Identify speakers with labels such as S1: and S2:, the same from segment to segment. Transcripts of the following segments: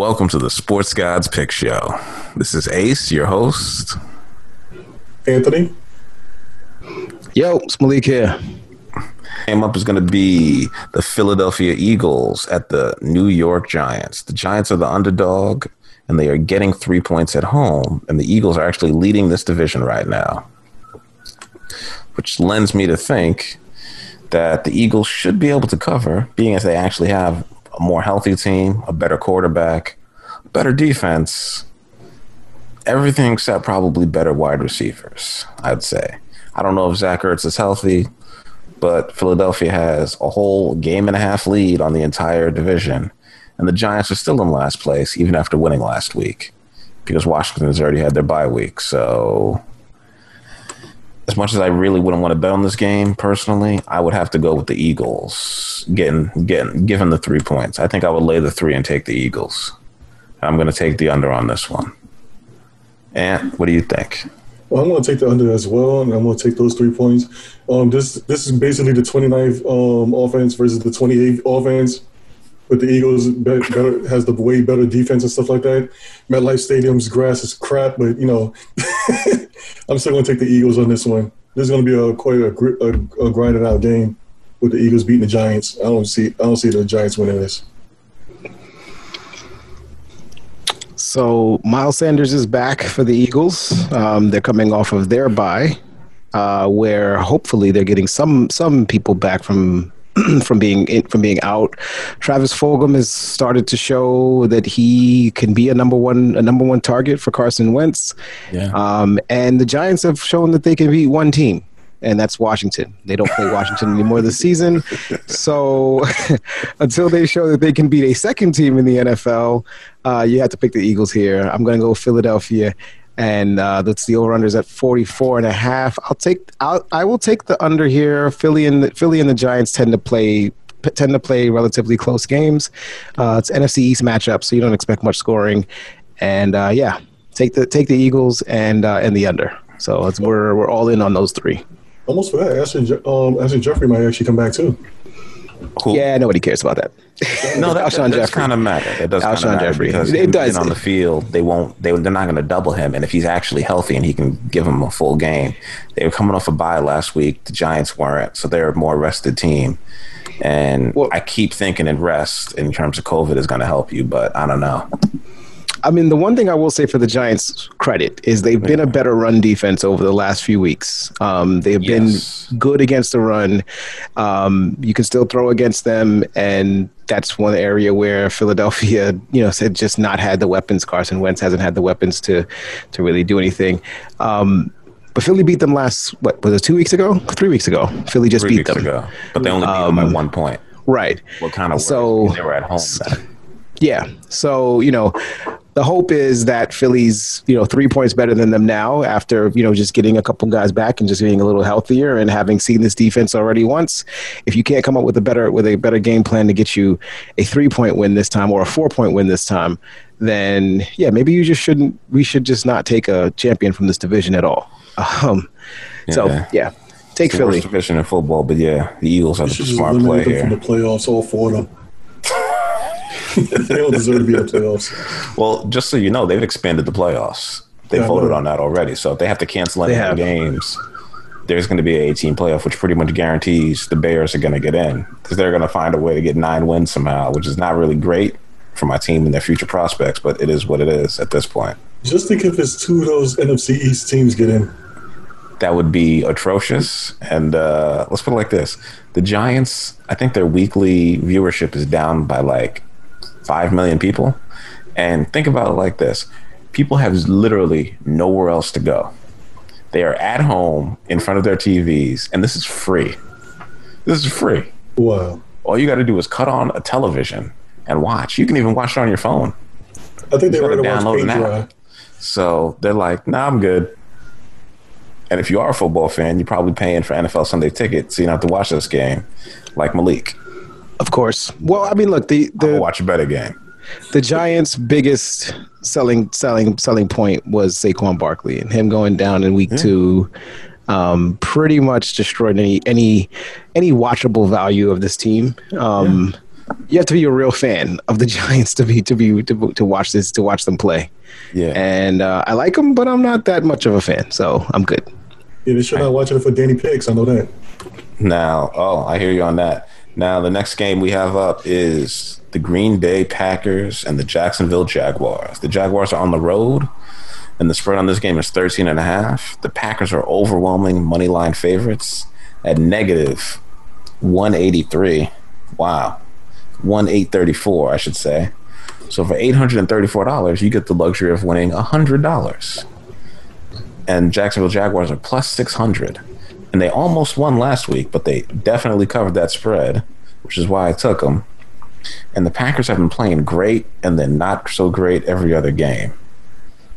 S1: Welcome to the Sports Gods Pick Show. This is Ace, your host.
S2: Anthony.
S3: Yo, it's Malik here.
S1: Game up is going to be the Philadelphia Eagles at the New York Giants. The Giants are the underdog, and they are getting three points at home, and the Eagles are actually leading this division right now, which lends me to think that the Eagles should be able to cover, being as they actually have a more healthy team, a better quarterback, better defense, everything except probably better wide receivers, I'd say. I don't know if Zach Ertz is healthy, but Philadelphia has a whole game and a half lead on the entire division. And the Giants are still in last place, even after winning last week, because Washington has already had their bye week. So as much as I really wouldn't want to bet on this game personally, I would have to go with the Eagles, getting getting given the three points. I think I would lay the three and take the Eagles. I'm going to take the under on this one. And what do you think?
S2: Well, I'm going to take the under as well, and I'm going to take those three points. Um, this this is basically the 29th um, offense versus the 28th offense. But the Eagles better, has the way better defense and stuff like that. MetLife Stadium's grass is crap, but you know, I'm still going to take the Eagles on this one. This is going to be a quite a, a, a grinded out game with the Eagles beating the Giants. I don't see I don't see the Giants winning this.
S3: So Miles Sanders is back for the Eagles. Um, they're coming off of their bye, uh, where hopefully they're getting some some people back from from being in, from being out. Travis Fulgham has started to show that he can be a number one a number one target for Carson Wentz. Yeah. Um, and the Giants have shown that they can beat one team. And that's Washington. They don't play Washington anymore this season. So until they show that they can beat a second team in the NFL, uh, you have to pick the Eagles here. I'm going to go Philadelphia and uh, that's the over unders at 44 and a half. I'll take I'll, I will take the under here. Philly and the, Philly and the Giants tend to play tend to play relatively close games. Uh, it's NFC East matchup, so you don't expect much scoring. And uh, yeah, take the take the Eagles and uh, and the under. So it's, we're we're all in on those three.
S2: Almost forgot. Alshon, um, Alshon Jeffery might actually come back too.
S3: Who? Yeah, nobody cares about that.
S1: no, that, that, that's kind of matter. It does Alshon matter Jeffery. because it does. on the field, they won't. They they're not going to double him, and if he's actually healthy and he can give him a full game, they were coming off a bye last week. The Giants weren't, so they're a more rested team. And well, I keep thinking in rest in terms of COVID is going to help you, but I don't know.
S3: I mean, the one thing I will say for the Giants' credit is they've been a better run defense over the last few weeks. Um, they've yes. been good against the run. Um, you can still throw against them, and that's one area where Philadelphia, you know, had just not had the weapons. Carson Wentz hasn't had the weapons to to really do anything. Um, but Philly beat them last what was it two weeks ago? Three weeks ago. Philly just
S1: Three
S3: beat them.
S1: Ago. But they only beat them by um, one point.
S3: Right.
S1: What kind of so they were at home. Then.
S3: Yeah. So, you know, the hope is that Philly's, you know, three points better than them now after, you know, just getting a couple guys back and just being a little healthier and having seen this defense already once. If you can't come up with a better with a better game plan to get you a three point win this time or a four point win this time, then yeah, maybe you just shouldn't we should just not take a champion from this division at all. Um, yeah. so yeah. Take Philly.
S1: division in football, but yeah, the Eagles have a smart play here.
S2: From the playoffs, all four of them. they don't deserve to be in the playoffs.
S1: Well, just so you know, they've expanded the playoffs. They yeah, voted on that already. So if they have to cancel any games, there's going to be an 18 playoff, which pretty much guarantees the Bears are going to get in because they're going to find a way to get nine wins somehow, which is not really great for my team and their future prospects, but it is what it is at this point.
S2: Just think if it's two of those NFC East teams get in.
S1: That would be atrocious. And uh, let's put it like this the Giants, I think their weekly viewership is down by like 5 million people. And think about it like this people have literally nowhere else to go. They are at home in front of their TVs, and this is free. This is free.
S2: Wow.
S1: All you got to do is cut on a television and watch. You can even watch it on your phone.
S2: I think they were to download an app.
S1: So they're like, "Nah, I'm good." And if you are a football fan, you're probably paying for NFL Sunday tickets, so you don't have to watch this game, like Malik.
S3: Of course. Well, I mean, look, the the
S1: watch a better game.
S3: The Giants' biggest selling selling selling point was Saquon Barkley and him going down in week yeah. two. Um, pretty much destroyed any any any watchable value of this team. Um, yeah. you have to be a real fan of the Giants to be to be to, to watch this to watch them play.
S1: Yeah.
S3: And uh, I like them, but I'm not that much of a fan, so I'm good.
S2: Yeah, they should not watching it for Danny Picks. I know that.
S1: Now, oh, I hear you on that. Now, the next game we have up is the Green Bay Packers and the Jacksonville Jaguars. The Jaguars are on the road, and the spread on this game is 13 and a half. The Packers are overwhelming money line favorites at negative 183. Wow. 1834, I should say. So for $834, you get the luxury of winning $100. And Jacksonville Jaguars are plus 600 and they almost won last week, but they definitely covered that spread, which is why I took them. And the Packers have been playing great and then not so great every other game.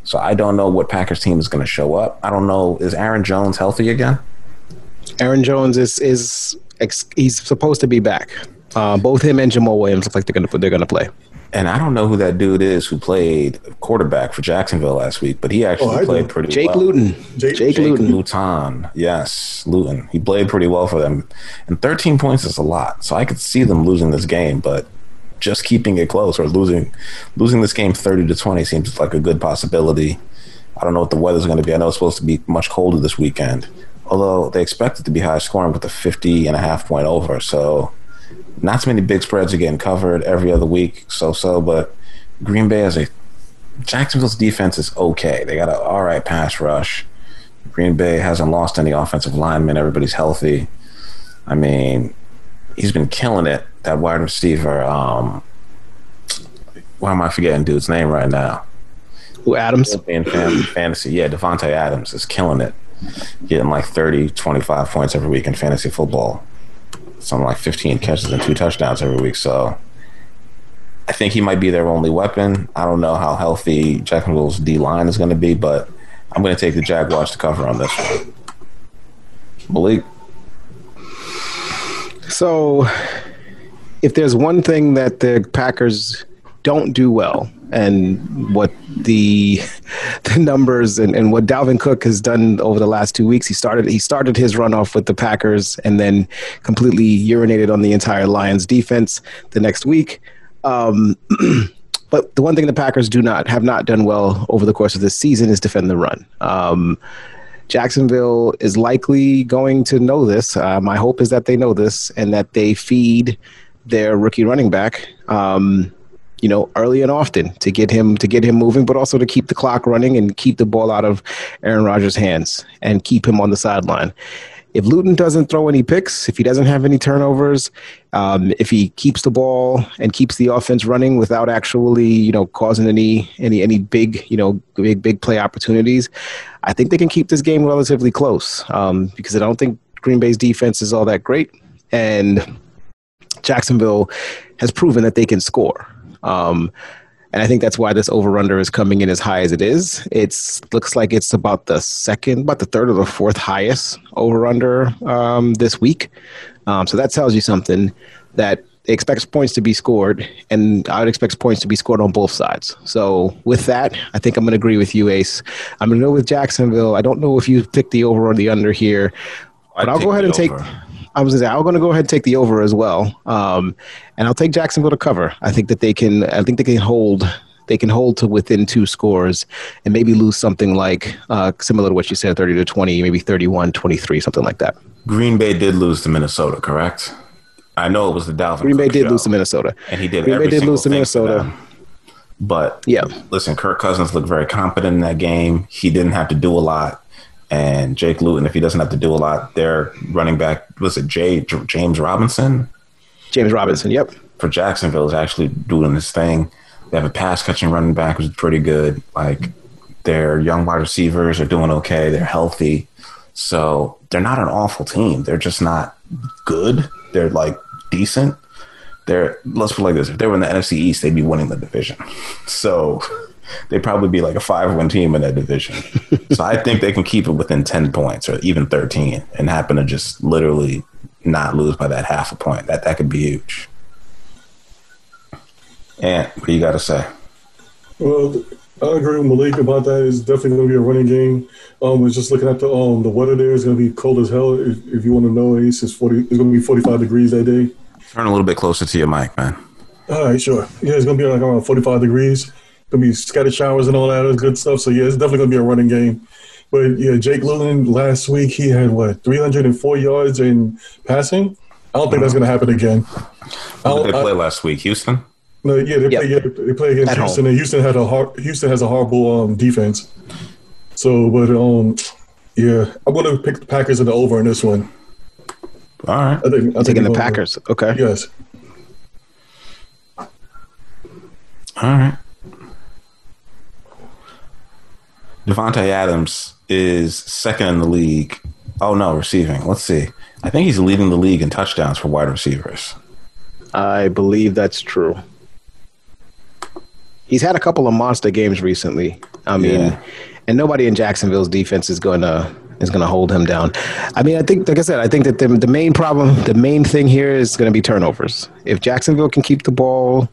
S1: So I don't know what Packers team is going to show up. I don't know. Is Aaron Jones healthy again?
S3: Aaron Jones is is he's supposed to be back. Uh, both him and Jamaal Williams look like they're gonna they're gonna play
S1: and I don't know who that dude is who played quarterback for Jacksonville last week, but he oh, actually oh, played pretty
S3: Jake
S1: well.
S3: Luton. Jake, Jake, Jake Luton.
S1: Luton. Yes, Luton. He played pretty well for them. And 13 points is a lot. So I could see them losing this game, but just keeping it close or losing losing this game 30 to 20 seems like a good possibility. I don't know what the weather's going to be. I know it's supposed to be much colder this weekend. Although they expect it to be high scoring with a 50 and a half point over. So not too many big spreads are getting covered every other week, so so. But Green Bay has a Jacksonville's defense is okay. They got an all right pass rush. Green Bay hasn't lost any offensive linemen. Everybody's healthy. I mean, he's been killing it. That wide receiver. Um, why am I forgetting dude's name right now?
S3: Who Adams?
S1: In fantasy, yeah, Davante Adams is killing it, getting like 30, 25 points every week in fantasy football something like 15 catches and two touchdowns every week. So I think he might be their only weapon. I don't know how healthy Jacksonville's D line is going to be, but I'm going to take the Jaguars to cover on this one. Malik.
S3: So, if there's one thing that the Packers don't do well, and what the the numbers and, and what Dalvin Cook has done over the last two weeks. He started he started his runoff with the Packers and then completely urinated on the entire Lions defense the next week. Um, but the one thing the Packers do not have not done well over the course of this season is defend the run. Um, Jacksonville is likely going to know this. Uh, my hope is that they know this and that they feed their rookie running back. Um, you know, early and often to get him to get him moving, but also to keep the clock running and keep the ball out of Aaron Rodgers' hands and keep him on the sideline. If Luton doesn't throw any picks, if he doesn't have any turnovers, um, if he keeps the ball and keeps the offense running without actually, you know, causing any any any big, you know, big big play opportunities, I think they can keep this game relatively close um, because I don't think Green Bay's defense is all that great, and Jacksonville has proven that they can score. Um, and I think that's why this over under is coming in as high as it is. It's looks like it's about the second, about the third or the fourth highest over under um, this week. Um, so that tells you something that expects points to be scored, and I would expect points to be scored on both sides. So with that, I think I'm going to agree with you, Ace. I'm going to go with Jacksonville. I don't know if you picked the over or the under here, but i will go ahead and over. take. I was gonna say, I'm going to go ahead and take the over as well, um, and I'll take Jacksonville to cover. I think that they can. I think they can hold. They can hold to within two scores and maybe lose something like uh, similar to what you said, 30 to 20, maybe 31, 23, something like that.
S1: Green Bay did lose to Minnesota, correct? I know it was the Dalvin.
S3: Green Bay did
S1: show,
S3: lose to Minnesota,
S1: and he did.
S3: Green Bay did lose to Minnesota.
S1: But
S3: yeah,
S1: listen, Kirk Cousins looked very competent in that game. He didn't have to do a lot and Jake Luton, if he doesn't have to do a lot, their running back was it Jay James Robinson?
S3: James Robinson, yep.
S1: For Jacksonville is actually doing this thing. They have a pass catching running back who's pretty good. Like their young wide receivers are doing okay. They're healthy. So they're not an awful team. They're just not good. They're like decent. They're let's put it like this. If they were in the NFC East, they'd be winning the division. So they'd probably be like a five win team in that division. so I think they can keep it within 10 points or even 13 and happen to just literally not lose by that half a point. That that could be huge. And what do you got to say?
S2: Well, I agree with Malik about that. It's definitely going to be a running game. Um, we're just looking at the um the weather there is going to be cold as hell. If, if you want to know, Ace, it's forty. It's going to be forty five degrees that day.
S1: Turn a little bit closer to your mic, man.
S2: All right, sure. Yeah, it's gonna be like around 45 degrees. Gonna be scattered showers and all that other good stuff. So yeah, it's definitely gonna be a running game. But yeah, Jake Luton last week he had what 304 yards in passing. I don't think that's gonna happen again.
S1: Who did they play last week? Houston.
S2: No, yeah, they
S3: Yep.
S2: play. Yeah, they play against
S3: At
S2: Houston,
S3: home.
S2: and Houston had a hard, Houston has a horrible um, defense. So, but um, yeah, I'm gonna pick the Packers in the over in this one.
S1: All right.
S2: I think I think
S3: Taking the
S2: over.
S3: Packers. Okay.
S2: Yes.
S1: All right. Davante Adams is second in the league. Oh no, receiving. Let's see. I think he's leading the league in touchdowns for wide receivers.
S3: I believe that's true. He's had a couple of monster games recently. I mean,
S1: Yeah.
S3: and nobody in Jacksonville's defense is gonna is gonna hold him down. I mean, I think, like I said, I think that the the main problem, the main thing here is going to be turnovers. If Jacksonville can keep the ball,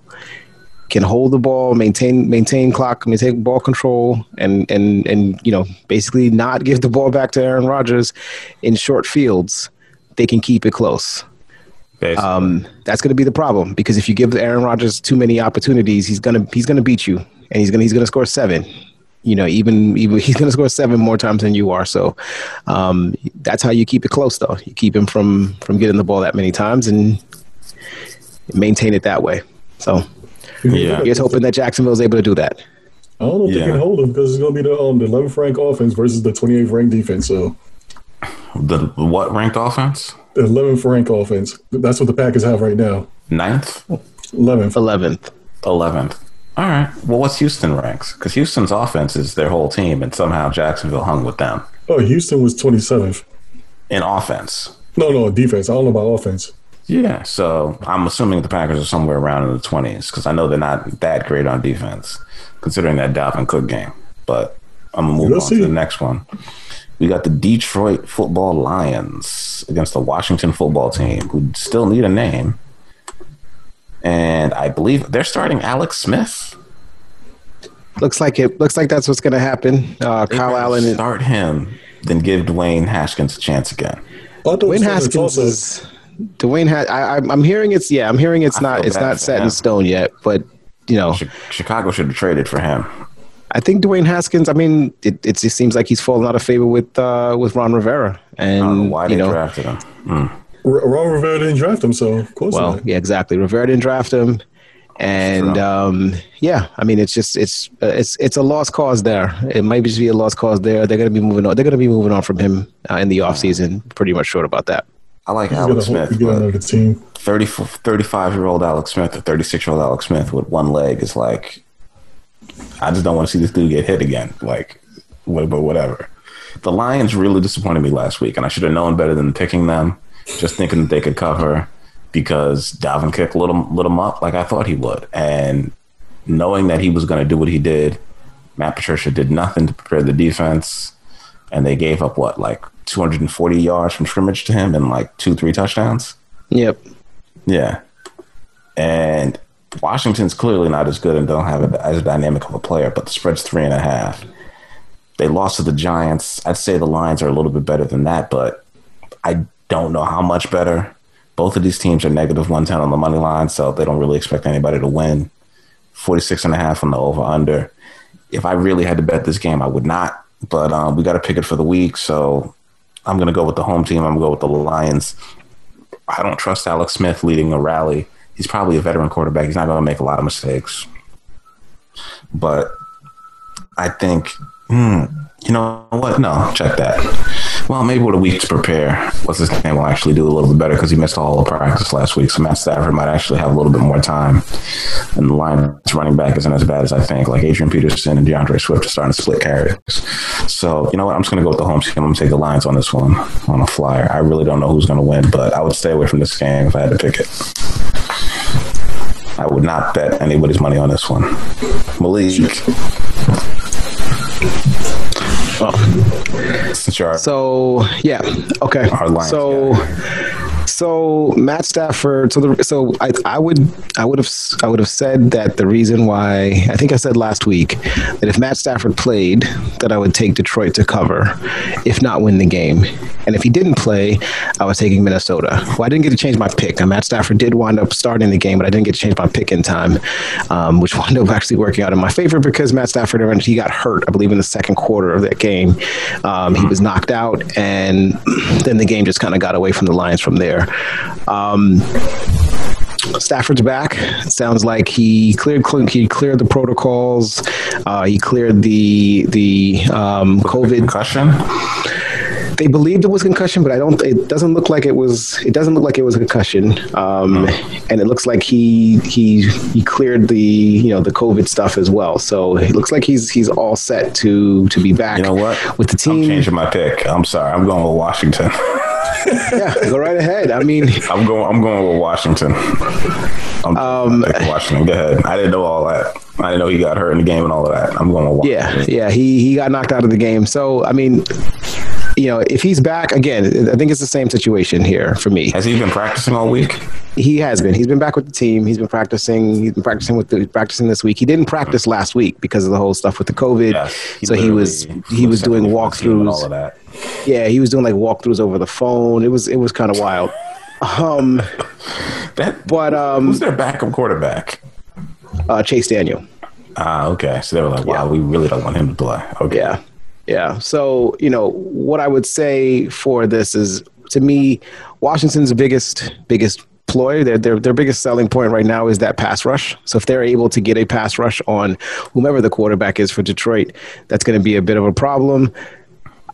S3: can hold the ball, maintain maintain clock, maintain ball control, and and and you know, basically not give the ball back to Aaron Rodgers in short fields, they can keep it close. Um, that's going to be the problem because if you give Aaron Rodgers too many opportunities, he's gonna he's gonna beat you, and he's gonna he's gonna score seven. You know, even even he's gonna score seven more times than you are. So um, that's how you keep it close, though. You keep him from from getting the ball that many times and maintain it that way. So
S1: Yeah.
S3: here's hoping that Jacksonville is able to do that.
S2: I don't know if
S1: Yeah.
S2: they can hold him because it's gonna be the um the 11th ranked offense versus the 28th ranked defense. So
S1: the what ranked offense?
S2: the 11th ranked offense. That's what the Packers have right now.
S1: Ninth,
S2: 11th.
S3: Eleventh.
S1: eleventh. All right. Well, what's Houston ranks? Because Houston's offense is their whole team, and somehow Jacksonville hung with them
S2: Oh, Houston was 27th.
S1: in offense.
S2: No, no, defense. I don't know about offense.
S1: Yeah, so I'm assuming the Packers are somewhere around in the 20s because I know they're not that great on defense, considering that Dalvin Cook game. But I'm gonna move
S2: We'll
S1: on
S2: see.
S1: to the next one. We got the Detroit Football Lions against the Washington Football Team, who still need a name, and I believe they're starting Alex Smith.
S3: Looks like it. Looks like that's what's going to happen. Uh,
S1: They
S3: Kyle
S1: better
S3: Allen. and-
S1: start him, then give Dwayne Haskins a chance again.
S3: Dwayne Haskins
S2: also-
S3: is Dwayne. Ha- I, I'm, I'm hearing it's yeah. I'm hearing it's
S1: I
S3: not it's not set in stone yet. But you know,
S1: Chicago should have traded for him.
S3: I think Dwayne Haskins. I mean, it, it just seems like he's fallen out of favor with uh, with Ron Rivera,
S1: I don't
S3: and
S1: why
S3: you
S1: they
S3: know,
S1: drafted him. Mm.
S2: R- Ron Rivera didn't draft him, so of course
S3: well,
S2: not.
S3: yeah, exactly. Rivera didn't draft him, and um, yeah, I mean, it's just it's uh, it's it's a lost cause there. It might just be a lost cause there. They're going to be moving on. They're going to be moving on from him uh, in the offseason. Pretty much short about that.
S1: I like Alex Smith,
S2: another team.
S1: 30, 35 year old Alex Smith or 36 year old Alex Smith with one leg is like, I just don't want to see this dude get hit again. Like, what, but whatever. The Lions really disappointed me last week, and I should have known better than picking them, just thinking that they could cover because Dalvin Cook lit him, lit him up like I thought he would. And knowing that he was going to do what he did, Matt Patricia did nothing to prepare the defense, and they gave up what, like 240 yards from scrimmage to him and like two, three touchdowns?
S3: Yep.
S1: Yeah. And Washington's clearly not as good and don't have a, as dynamic of a player, but the spread's three and a half. They lost to the Giants. I'd say the Lions are a little bit better than that, but I don't know how much better. Both of these teams are negative 110 on the money line, so they don't really expect anybody to win. 46 and a half on the over under. If I really had to bet this game, I would not, but um, we got to pick it for the week, so I'm going to go with the home team. I'm going to go with the Lions. I don't trust Alex Smith leading a rally. He's probably a veteran quarterback. He's not going to make a lot of mistakes. But I think, hmm, you know what? No, check that. Well, maybe with a week to prepare, what's his name will actually do a little bit better because he missed all the practice last week. So Matt Stafford might actually have a little bit more time. And the Lions running back isn't as bad as I think. Like Adrian Peterson and DeAndre Swift are starting to split carries. So, you know what? I'm just going to go with the home team. I'm going to take the Lions on this one on a flyer. I really don't know who's going to win, but I would stay away from this game if I had to pick it. I would not bet anybody's money on this one. Malik. Oh. Since
S3: So yeah, okay.
S1: Lions
S3: So Matt Stafford. So the so I I would I would have I would have said that the reason why I think I said last week that if Matt Stafford played, that I would take Detroit to cover, if not win the game. And if he didn't play, I was taking Minnesota. Well, I didn't get to change my pick. Matt Stafford did wind up starting the game, but I didn't get to change my pick in time, um, which wound up actually working out in my favor because Matt Stafford he got hurt, I believe, in the second quarter of that game. Um, he was knocked out, and then the game just kind of got away from the Lions from there. Um, Stafford's back. Sounds like he cleared he cleared the protocols. Uh, he cleared the the um, COVID
S1: concussion.
S3: They believed it was concussion, but I don't. It doesn't look like it was. It doesn't look like it was a concussion. Um, and it looks like he he he cleared the you know the COVID stuff as well. So it looks like he's he's all set to to be back.
S1: You know what?
S3: With the team,
S1: I'm changing my pick. I'm sorry. I'm going with Washington.
S3: yeah, go right ahead. I mean,
S1: I'm going. I'm going with Washington. I'm um, Washington. Go ahead. I didn't know all that. I didn't know he got hurt in the game and all of that. I'm going with
S3: Washington. Yeah, yeah. He he got knocked out of the game. So I mean, you know, if he's back again, I think it's the same situation here for me.
S1: Has he been practicing all week?
S3: He has been. He's been back with the team. He's been practicing. He's been practicing with the practicing this week. He didn't practice last week because of the whole stuff with the COVID. Yes, he so he was he was doing walkthroughs. All of that. Yeah, he was doing like walkthroughs over the phone. It was it was kind of wild. Um,
S1: that but um, who's their backup quarterback?
S3: Uh, Chase Daniel.
S1: Ah, okay. So they were like, "Wow, yeah. we really don't want him to play." Okay.
S3: Yeah, yeah. So you know what I would say for this is, to me, Washington's biggest biggest ploy, their, their their biggest selling point right now is that pass rush. So if they're able to get a pass rush on whomever the quarterback is for Detroit, that's going to be a bit of a problem.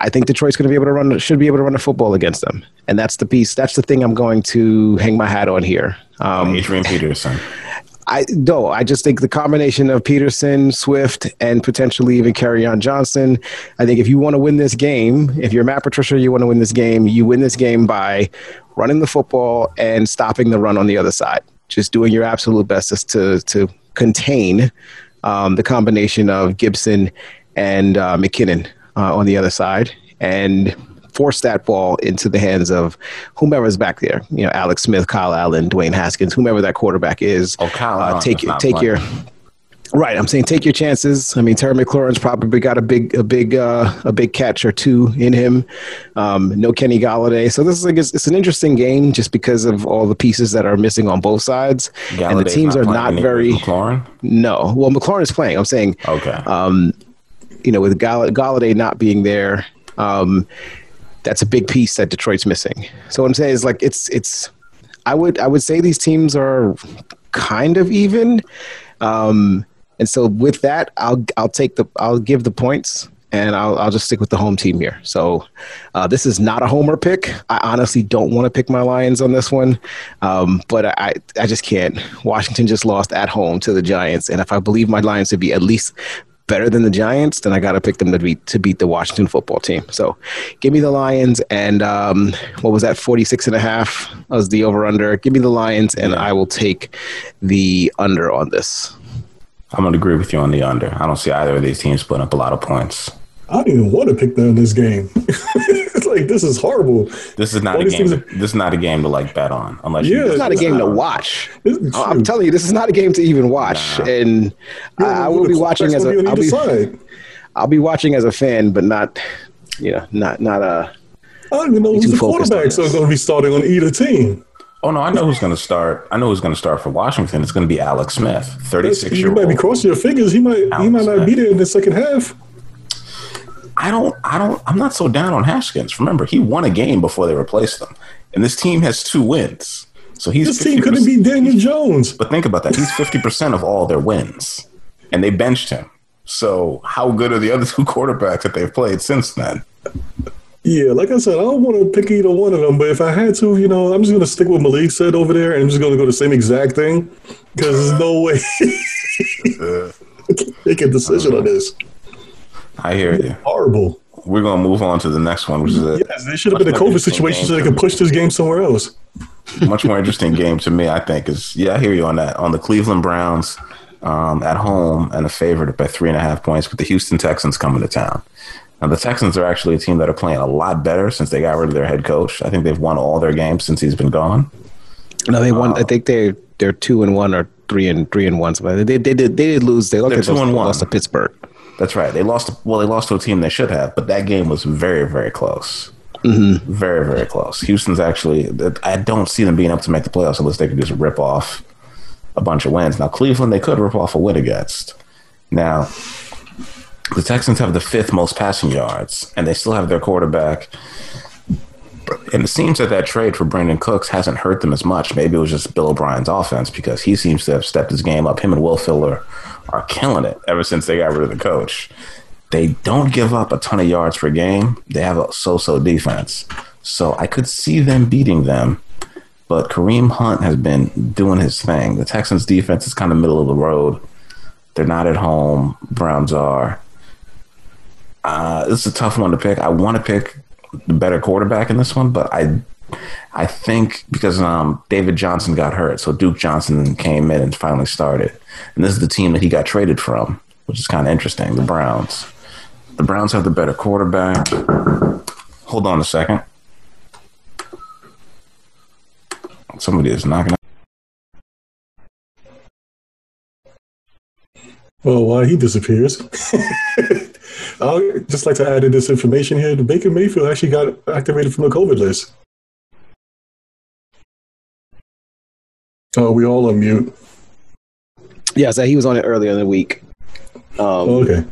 S3: I think Detroit's going to be able to run, should be able to run the football against them, and that's the piece. That's the thing I'm going to hang my hat on here.
S1: Um, Adrian Peterson.
S3: I no, I just think the combination of Peterson, Swift, and potentially even on Johnson. I think if you want to win this game, if you're Matt Patricia, you want to win this game. You win this game by running the football and stopping the run on the other side. Just doing your absolute best to to contain um, the combination of Gibson and uh, McKinnon uh, on the other side and force that ball into the hands of whomever's back there. You know, Alex Smith, Kyle Allen, Dwayne Haskins, whomever that quarterback is.
S1: Oh, Kyle uh,
S3: take take your Right, I'm saying take your chances. I mean, Terry McLaurin's probably got a big, a big, uh, a big catch or two in him. Um, no Kenny Golladay, so this is like it's, it's, an interesting game just because of all the pieces that are missing on both sides, Golladay's and the teams not are not very.
S1: McLaurin?
S3: No, well, McLaurin is playing. I'm saying,
S1: okay.
S3: Um, you know, with Gall- Golladay not being there, um, that's a big piece that Detroit's missing. So what I'm saying is like it's it's. I would I would say these teams are kind of even, um, and so with that, I'll I'll take the I'll give the points and I'll, I'll just stick with the home team here. So uh, this is not a homer pick. I honestly don't want to pick my Lions on this one, um, but I, I just can't. Washington just lost at home to the Giants, and if I believe my Lions to be at least better than the Giants, then I got to pick them to beat to beat the Washington football team. So give me the Lions and um, what was that 46 and a half was the over under. Give me the Lions and. I will take the under on this.
S1: I'm going to agree with you on the under. I don't see either of these teams putting up a lot of points.
S2: I don't even want to pick them in this game. it's like this is horrible.
S1: This is not All a game. To, this is not a game to like bet on, unless
S3: yeah, it's not a game to watch. I'm telling you, this is not a game to even watch, nah. and I, I will be watching as a. I'll be, I'll be watching as a fan, but not, you know, not not a.
S2: I don't even know who's the quarterbacks are going to be starting on either team.
S1: Oh no, I know who's going to start. I know who's going to start for Washington. It's going to be Alex Smith, thirty-six year old.
S2: You might be crossing your fingers. He might. Alex he might not Smith. be there in the second half.
S1: I don't, I don't, I'm not so down on Haskins. Remember, he won a game before they replaced him, and this team has two wins. So he's
S2: this team couldn't be Daniel Jones.
S1: But think about that; he's fifty percent of all their wins, and they benched him. So how good are the other two quarterbacks that they've played since then?
S2: Yeah, like I said, I don't want to pick either one of them, but if I had to, you know, I'm just going to stick with Malik said over there, and I'm just going to go the same exact thing because there's no way make a decision on this.
S1: I hear you.
S2: Horrible.
S1: We're gonna move on to the next one, which is a
S2: yes. There should have been a COVID situation so they could push this game somewhere else.
S1: much more interesting game to me, I think, is yeah. I hear you on that. On the Cleveland Browns um, at home and a favorite by three and a half points, with the Houston Texans coming to town. Now the Texans are actually a team that are playing a lot better since they got rid of their head coach. I think they've won all their games since he's been gone.
S3: No, they won. Uh, I think they they're two and one or three and three and one. So they they did they did lose. They,
S1: lost
S3: two and one. lost to Pittsburgh.
S1: That's right. They lost. Well, they lost to a team they should have, but that game was very, very close.
S3: Mm-hmm.
S1: Very, very close. Houston's actually. I don't see them being able to make the playoffs unless they can just rip off a bunch of wins. Now, Cleveland, they could rip off a win against. Now, the Texans have the fifth most passing yards, and they still have their quarterback. And it seems that that trade for Brandin Cooks hasn't hurt them as much. Maybe it was just Bill O'Brien's offense because he seems to have stepped his game up. Him and Will Fuller are killing it ever since they got rid of the coach. They don't give up a ton of yards per game. They have a so-so defense. So I could see them beating them. But Kareem Hunt has been doing his thing. The Texans defense is kind of middle of the road. They're not at home. Browns are. Uh, this is a tough one to pick. I want to pick the better quarterback in this one, but I I think because um, David Johnson got hurt, so Duke Johnson came in and finally started. And this is the team that he got traded from, which is kind of interesting. The Browns. The Browns have the better quarterback. Hold on a second. Somebody is knocking.
S2: Well, while he disappears, I'd just like to add in this information here. The Baker Mayfield actually got activated from the COVID list. Oh, we all on mute.
S3: Yeah, so he was on it earlier in the week. Um,
S2: Oh, okay.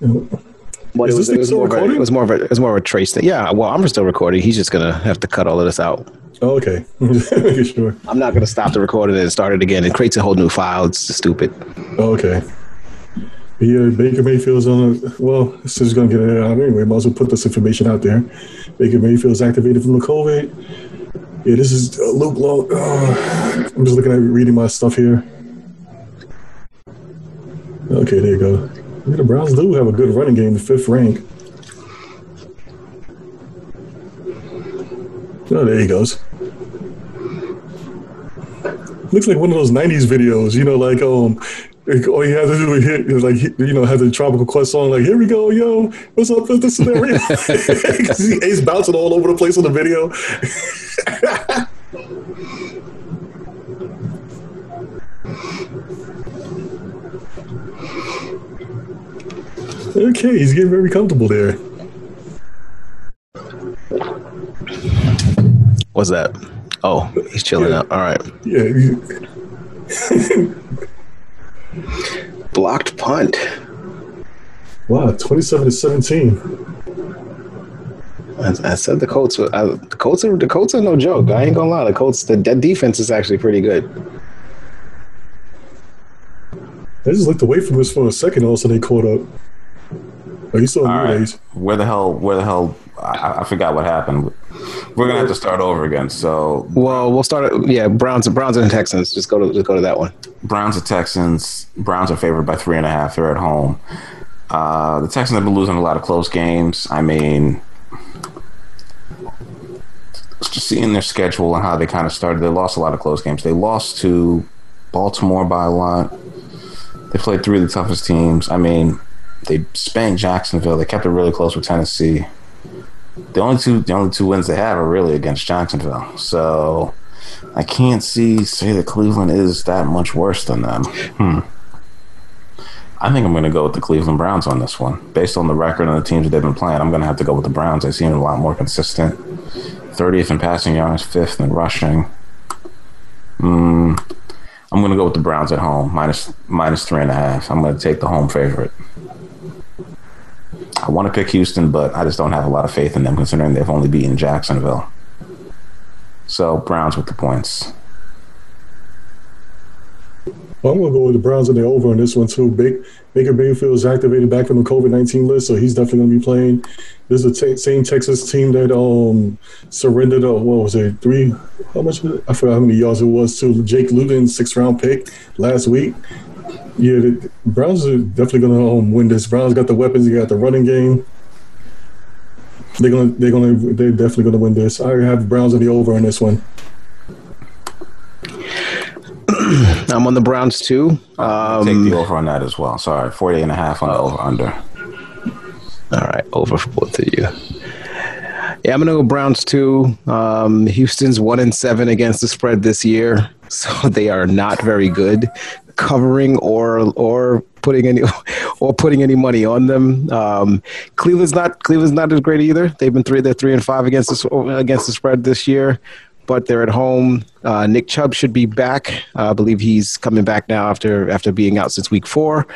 S3: but
S2: Is
S3: it was,
S2: this thing
S3: it was of a,
S2: recording?
S3: it was more of a it was more of a trace thing. Yeah, well, I'm still recording. He's just gonna have to cut all of this out.
S2: Oh, okay. Making sure.
S3: I'm not gonna stop the recording and start it again. It creates a whole new file. It's stupid.
S2: Oh, okay. Yeah, Baker Mayfield's on. A, well, this is going to get it out anyway. Might as well put this information out there. Baker Mayfield's activated from the COVID. Yeah, this is uh, Luke Long. Oh, I'm just looking at reading my stuff here. Okay, there you go. Yeah, the Browns do have a good running game, the fifth rank. Oh, there he goes. Looks like one of those '90s videos, you know, like um, like, all you have to do is hit, is like you know, have the Tribe Called Quest song, like here we go, yo, what's up with this scenario? he- Ace bouncing all over the place on the video. okay, he's getting very comfortable there.
S3: What's that? Oh, he's chilling
S2: Yeah.
S3: out. All right.
S2: Yeah,
S3: Blocked punt.
S2: wow, twenty-seven to seventeen.
S3: I, I said the Colts. were- I, the Colts are the Colts are no joke. I ain't gonna lie. The Colts. The, that defense is actually pretty good.
S2: I just looked away from this for a second, all of a sudden they caught up. Are you still
S1: All
S2: on
S1: right.
S2: days?
S1: Where the hell? Where the hell? I, I forgot what happened. We're gonna have to start over again. So
S3: Well, we'll start. Yeah, Browns, Browns and Texans. Just go to just go to that one.
S1: Browns and Texans. Browns are favored by three and a half. They're at home. Uh, the Texans have been losing a lot of close games. I mean, just seeing their schedule and how they kind of started, they lost a lot of close games. They lost to Baltimore by a lot. They played three of the toughest teams. I mean, they spanked Jacksonville. They kept it really close with Tennessee. The only two, the only two wins they have are really against Jacksonville. So I can't see say that Cleveland is that much worse than them. Hmm. I think I'm going to go with the Cleveland Browns on this one, based on the record and the teams that they've been playing. I'm going to have to go with the Browns. They seem a lot more consistent. 30th in passing yards, fifth in rushing. Hmm. I'm going to go with the Browns at home, minus minus three and a half. I'm going to take the home favorite. I want to pick Houston, but I just don't have a lot of faith in them, considering they've only beaten Jacksonville. So Browns with the points.
S2: Well, I'm going to go with the Browns and the over on this one too. Big Baker Mayfield is activated back from the COVID nineteen list, so he's definitely going to be playing. This is the t- same Texas team that um surrendered. Uh, what was it? Three? How much? I forgot how many yards it was to Jake Luton, sixth round pick last week. Yeah, the Browns are definitely going to um, win this. Browns got the weapons. They got the running game. They're gonna, they're gonna, they're definitely gonna win this. I have Browns on the over on this one.
S3: I'm on the Browns too.
S1: I'll take
S3: Um,
S1: the over on that as well. Sorry, 48 and a half on the over under.
S3: all right, over for both of you. Yeah, I'm gonna go Browns too. Um, Houston's one and seven against the spread this year, so they are not very good covering or or putting any or putting any money on them. Um, Cleveland's not Cleveland's not as great either. They've been three they're three and five against this against the spread this year, but they're at home. Uh, Nick Chubb should be back. Uh, I believe he's coming back now after after being out since week four.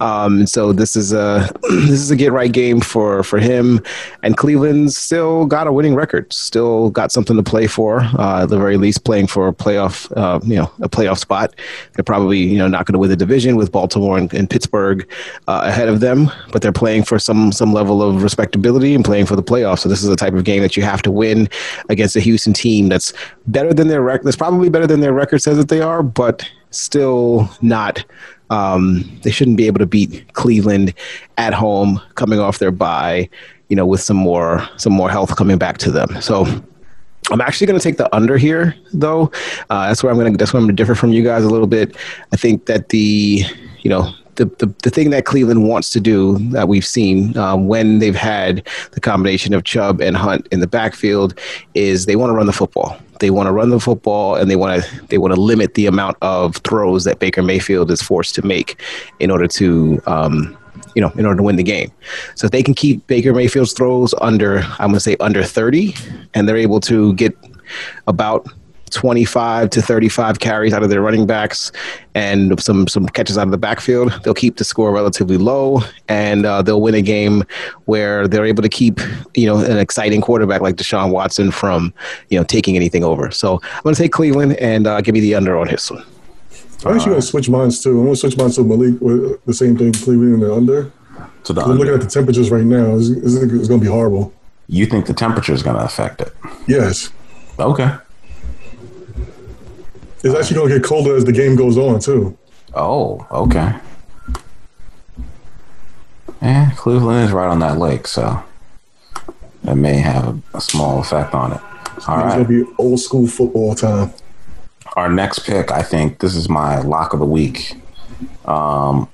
S3: Um, so this is a this is a get right game for for him. And Cleveland's still got a winning record. Still got something to play for. Uh, at the very least, playing for a playoff uh, you know a playoff spot. They're probably you know not going to win the division with Baltimore and, and Pittsburgh uh, ahead of them, but they're playing for some some level of respectability and playing for the playoffs. So this is the type of game that you have to win against a Houston team that's better than their record that's probably better than their record says that they are, but still not. Um, they shouldn't be able to beat Cleveland at home, coming off their bye. You know, with some more some more health coming back to them. So I'm actually going to take the under here, though. Uh, that's where I'm going to. That's where I'm going to differ from you guys a little bit. I think that the, you know, the, the, the thing that Cleveland wants to do that we've seen um, when they've had the combination of Chubb and Hunt in the backfield is they want to run the football. They want to run the football and they want to they want to limit the amount of throws that Baker Mayfield is forced to make in order to um, you know in order to win the game. So if they can keep Baker Mayfield's throws under I'm going to say under 30 and they're able to get about 25 to 35 carries out of their running backs and some some catches out of the backfield. They'll keep the score relatively low, and uh, they'll win a game where they're able to keep you know an exciting quarterback like Deshaun Watson from you know taking anything over. So I'm going to take Cleveland and uh, give me the under on his one.
S2: I'm actually going to switch mines too. I'm going to switch mine to Malik with the same thing, Cleveland and the under.
S1: To the
S2: I'm
S1: under.
S2: looking at the temperatures right now. It's, it's, it's going to be horrible.
S1: You think the temperature is going to affect it?
S2: Yes.
S1: Okay.
S2: It's actually going to get colder as the game goes on, too.
S1: Oh, okay. Yeah, Cleveland is right on that lake, so that may have a, small effect on it. All
S2: It's
S1: right.
S2: going to be old school football time.
S1: Our next pick, I think this is my lock of the week. Um,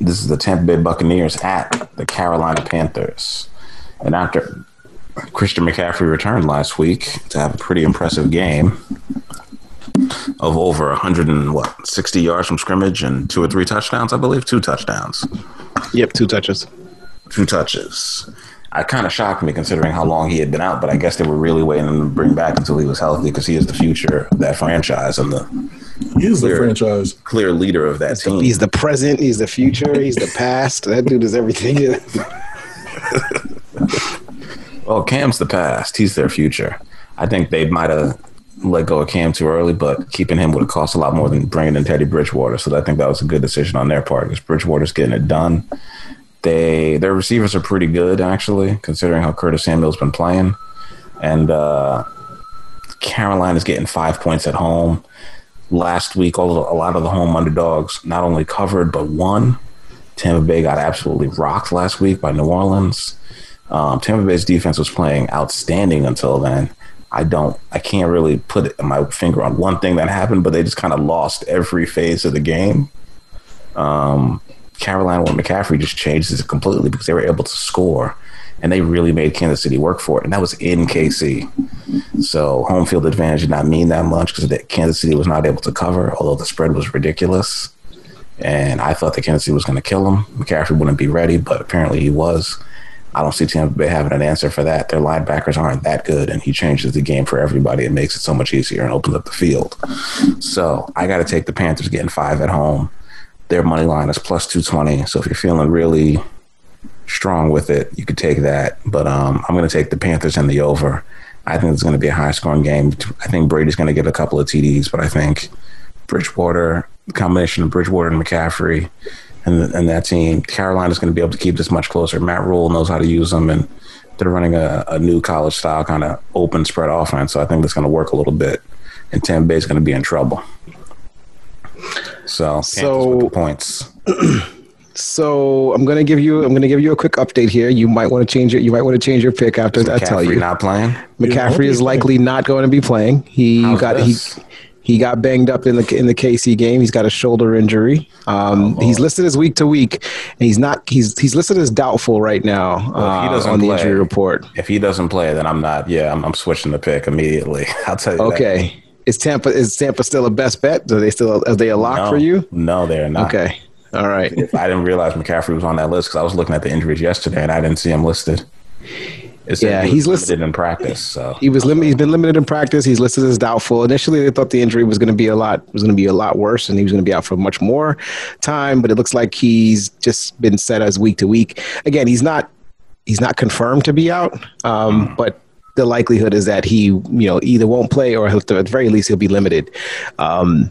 S1: this is the Tampa Bay Buccaneers at the Carolina Panthers. And after Christian McCaffrey returned last week to have a pretty impressive game of over 100 and what 60 yards from scrimmage and two or three touchdowns, I believe, two touchdowns,
S3: Yep, two touches.
S1: two touches. I kind of shocked me considering how long he had been out, but I guess they were really waiting to bring back until he was healthy because he is the future of that franchise and the
S2: He is the franchise.
S1: clear leader of that team.
S3: He's the present. He's the future. He's the past. That dude is everything.
S1: Well, Cam's the past. He's their future. I think they might have let go of Cam too early, but keeping him would have cost a lot more than bringing in Teddy Bridgewater. So I think that was a good decision on their part because Bridgewater's getting it done. They their receivers are pretty good actually, considering how Curtis Samuel's been playing, and uh, Carolina's getting five points at home. Last week, all a lot of the home underdogs not only covered but won. Tampa Bay got absolutely rocked last week by New Orleans. Um, Tampa Bay's defense was playing outstanding until then. I don't, I can't really put my finger on one thing that happened, but they just kind of lost every phase of the game. Um, Carolina with McCaffrey just changed it completely because they were able to score, and they really made Kansas City work for it, and that was in KC. So home field advantage did not mean that much because Kansas City was not able to cover, although the spread was ridiculous. And I thought that Kansas City was going to kill him. McCaffrey wouldn't be ready, but apparently he was. I don't see Tampa Bay having an answer for that. Their linebackers aren't that good, and he changes the game for everybody and makes it so much easier and opens up the field. So I got to take the Panthers getting five at home. Their money line is plus 220. So if you're feeling really strong with it, you could take that. But um, I'm going to take the Panthers and the over. I think it's going to be a high scoring game. I think Brady's going to get a couple of TDs, but I think Bridgewater, the combination of Bridgewater and McCaffrey, and, and that team, Carolina's going to be able to keep this much closer. Matt Rhule knows how to use them, and they're running a, a new college style kind of open spread offense. So I think that's going to work a little bit, and Tampa Bay's going to be in trouble. So,
S3: So-
S1: points.
S3: So I'm gonna give you I'm gonna give you a quick update here. You might want to change it. You might want to change your pick after I tell
S1: McCaffrey
S3: you.
S1: not playing.
S3: McCaffrey is likely not going to be playing. He
S1: How's
S3: got
S1: this?
S3: he he got banged up in the in the KC game. He's got a shoulder injury. Um,
S1: Oh,
S3: he's listed as week to week, and he's not. He's he's listed as doubtful right now
S1: Well, he
S3: uh, on the
S1: play-
S3: injury report.
S1: If he doesn't play, then I'm not. Yeah, I'm, I'm switching the pick immediately. I'll tell you.
S3: Okay, is Tampa is Tampa still a best bet? Are they still are they a lock
S1: No,
S3: for you?
S1: No, they're not.
S3: Okay. All right.
S1: I didn't realize McCaffrey was on that list because I was looking at the injuries yesterday and I didn't see him listed.
S3: Yeah,
S1: he
S3: he's listed-
S1: in practice. So
S3: He was limited. He's been limited in practice. He's listed as doubtful. Initially, they thought the injury was going to be a lot was going to be a lot worse, and he was going to be out for much more time. But it looks like he's just been set as week to week. Again, he's not he's not confirmed to be out, um, but the likelihood is that he you know either won't play or he'll, at the very least he'll be limited. Um,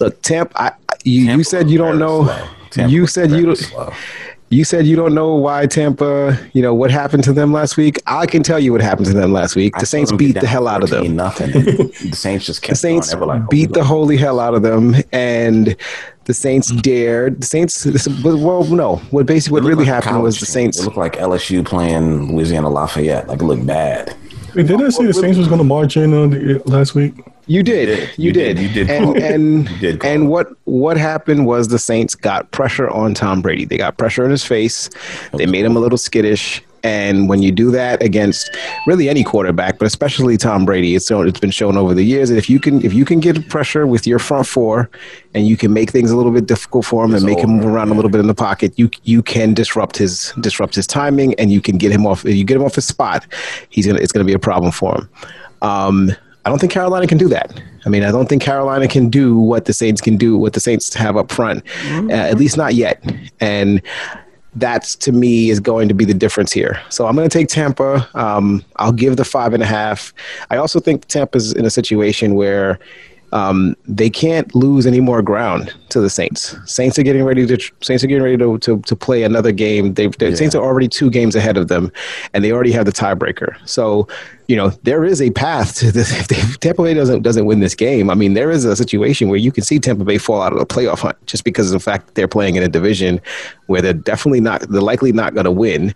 S3: look, Tamp, I, you, you
S1: Tampa
S3: said you don't know.
S1: Tampa
S3: You said you don't.
S1: slow.
S3: You said you don't know why Tampa, you know, what happened to them last week. I can tell you what happened to them last week. The
S1: saw
S3: Saints beat the hell out of them.
S1: Nothing. the Saints just kept
S3: The Saints
S1: going. Like,
S3: beat the
S1: "Oh,
S3: holy hell out of them, and the Saints mm. dared. The Saints, well, no. What basically what really
S1: like
S3: happened was the. Saints.
S1: It looked like LSU playing Louisiana Lafayette. Like it looked bad.
S2: Wait, didn't I say the Saints was going to march in on the, last week?
S3: You did.
S1: did.
S3: You,
S1: You
S3: did.
S1: did. You did
S3: And and
S1: You did
S3: and what what happened was the Saints got pressure on Tom Brady. They got pressure in his face. They made him a little skittish. And when you do that against really any quarterback, but especially Tom Brady, it's shown, it's been shown over the years that if you can if you can get pressure with your front four, and you can make things a little bit difficult for him and
S1: It's
S3: make him
S1: over,
S3: move around a little bit in the pocket, you you can disrupt his disrupt his timing, and you can get him off. You get him off his spot, he's gonna it's gonna be a problem for him. Um, I don't think Carolina can do that. I mean, I don't think Carolina can do what the Saints can do, what the Saints have up front, uh, at least not yet. And that's to me is going to be the difference here. So I'm going to take Tampa. Um, I'll give the five and a half. I also think Tampa's in a situation where um, they can't lose any more ground to the Saints. Saints are getting ready to Saints are getting ready to to, to play another game. They the Saints are already two games ahead of them, and they already have the tiebreaker. So, you know, there is a path to this. If, Tampa Bay doesn't doesn't win this game, I mean, there is a situation where you can see Tampa Bay fall out of the playoff hunt just because of the fact that they're playing in a division where they're definitely not they're likely not going to win.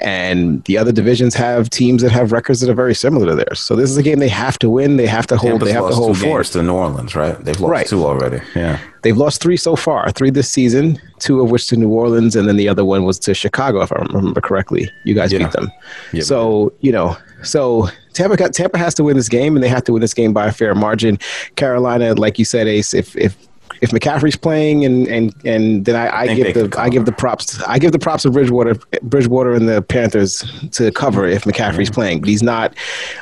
S3: And the other divisions have teams that have records that are very similar to theirs. So this is a game they have to win. They have to hold.
S1: Tampa's
S3: they have to hold
S1: games to New Orleans, right? They've lost
S3: Right.
S1: two already. Yeah.
S3: They've lost three so far, three this season, two of which to New Orleans, and then the other one was to Chicago, if I remember correctly. You guys
S1: Yeah.
S3: beat them.
S1: Yeah,
S3: so, you know, so Tampa got, Tampa has to win this game, and they have to win this game by a fair margin. Carolina, like you said, Ace, if if if McCaffrey's playing and and and then I, I give the I give the props I give the props to Bridgewater Bridgewater and the Panthers to cover if McCaffrey's playing, but he's not.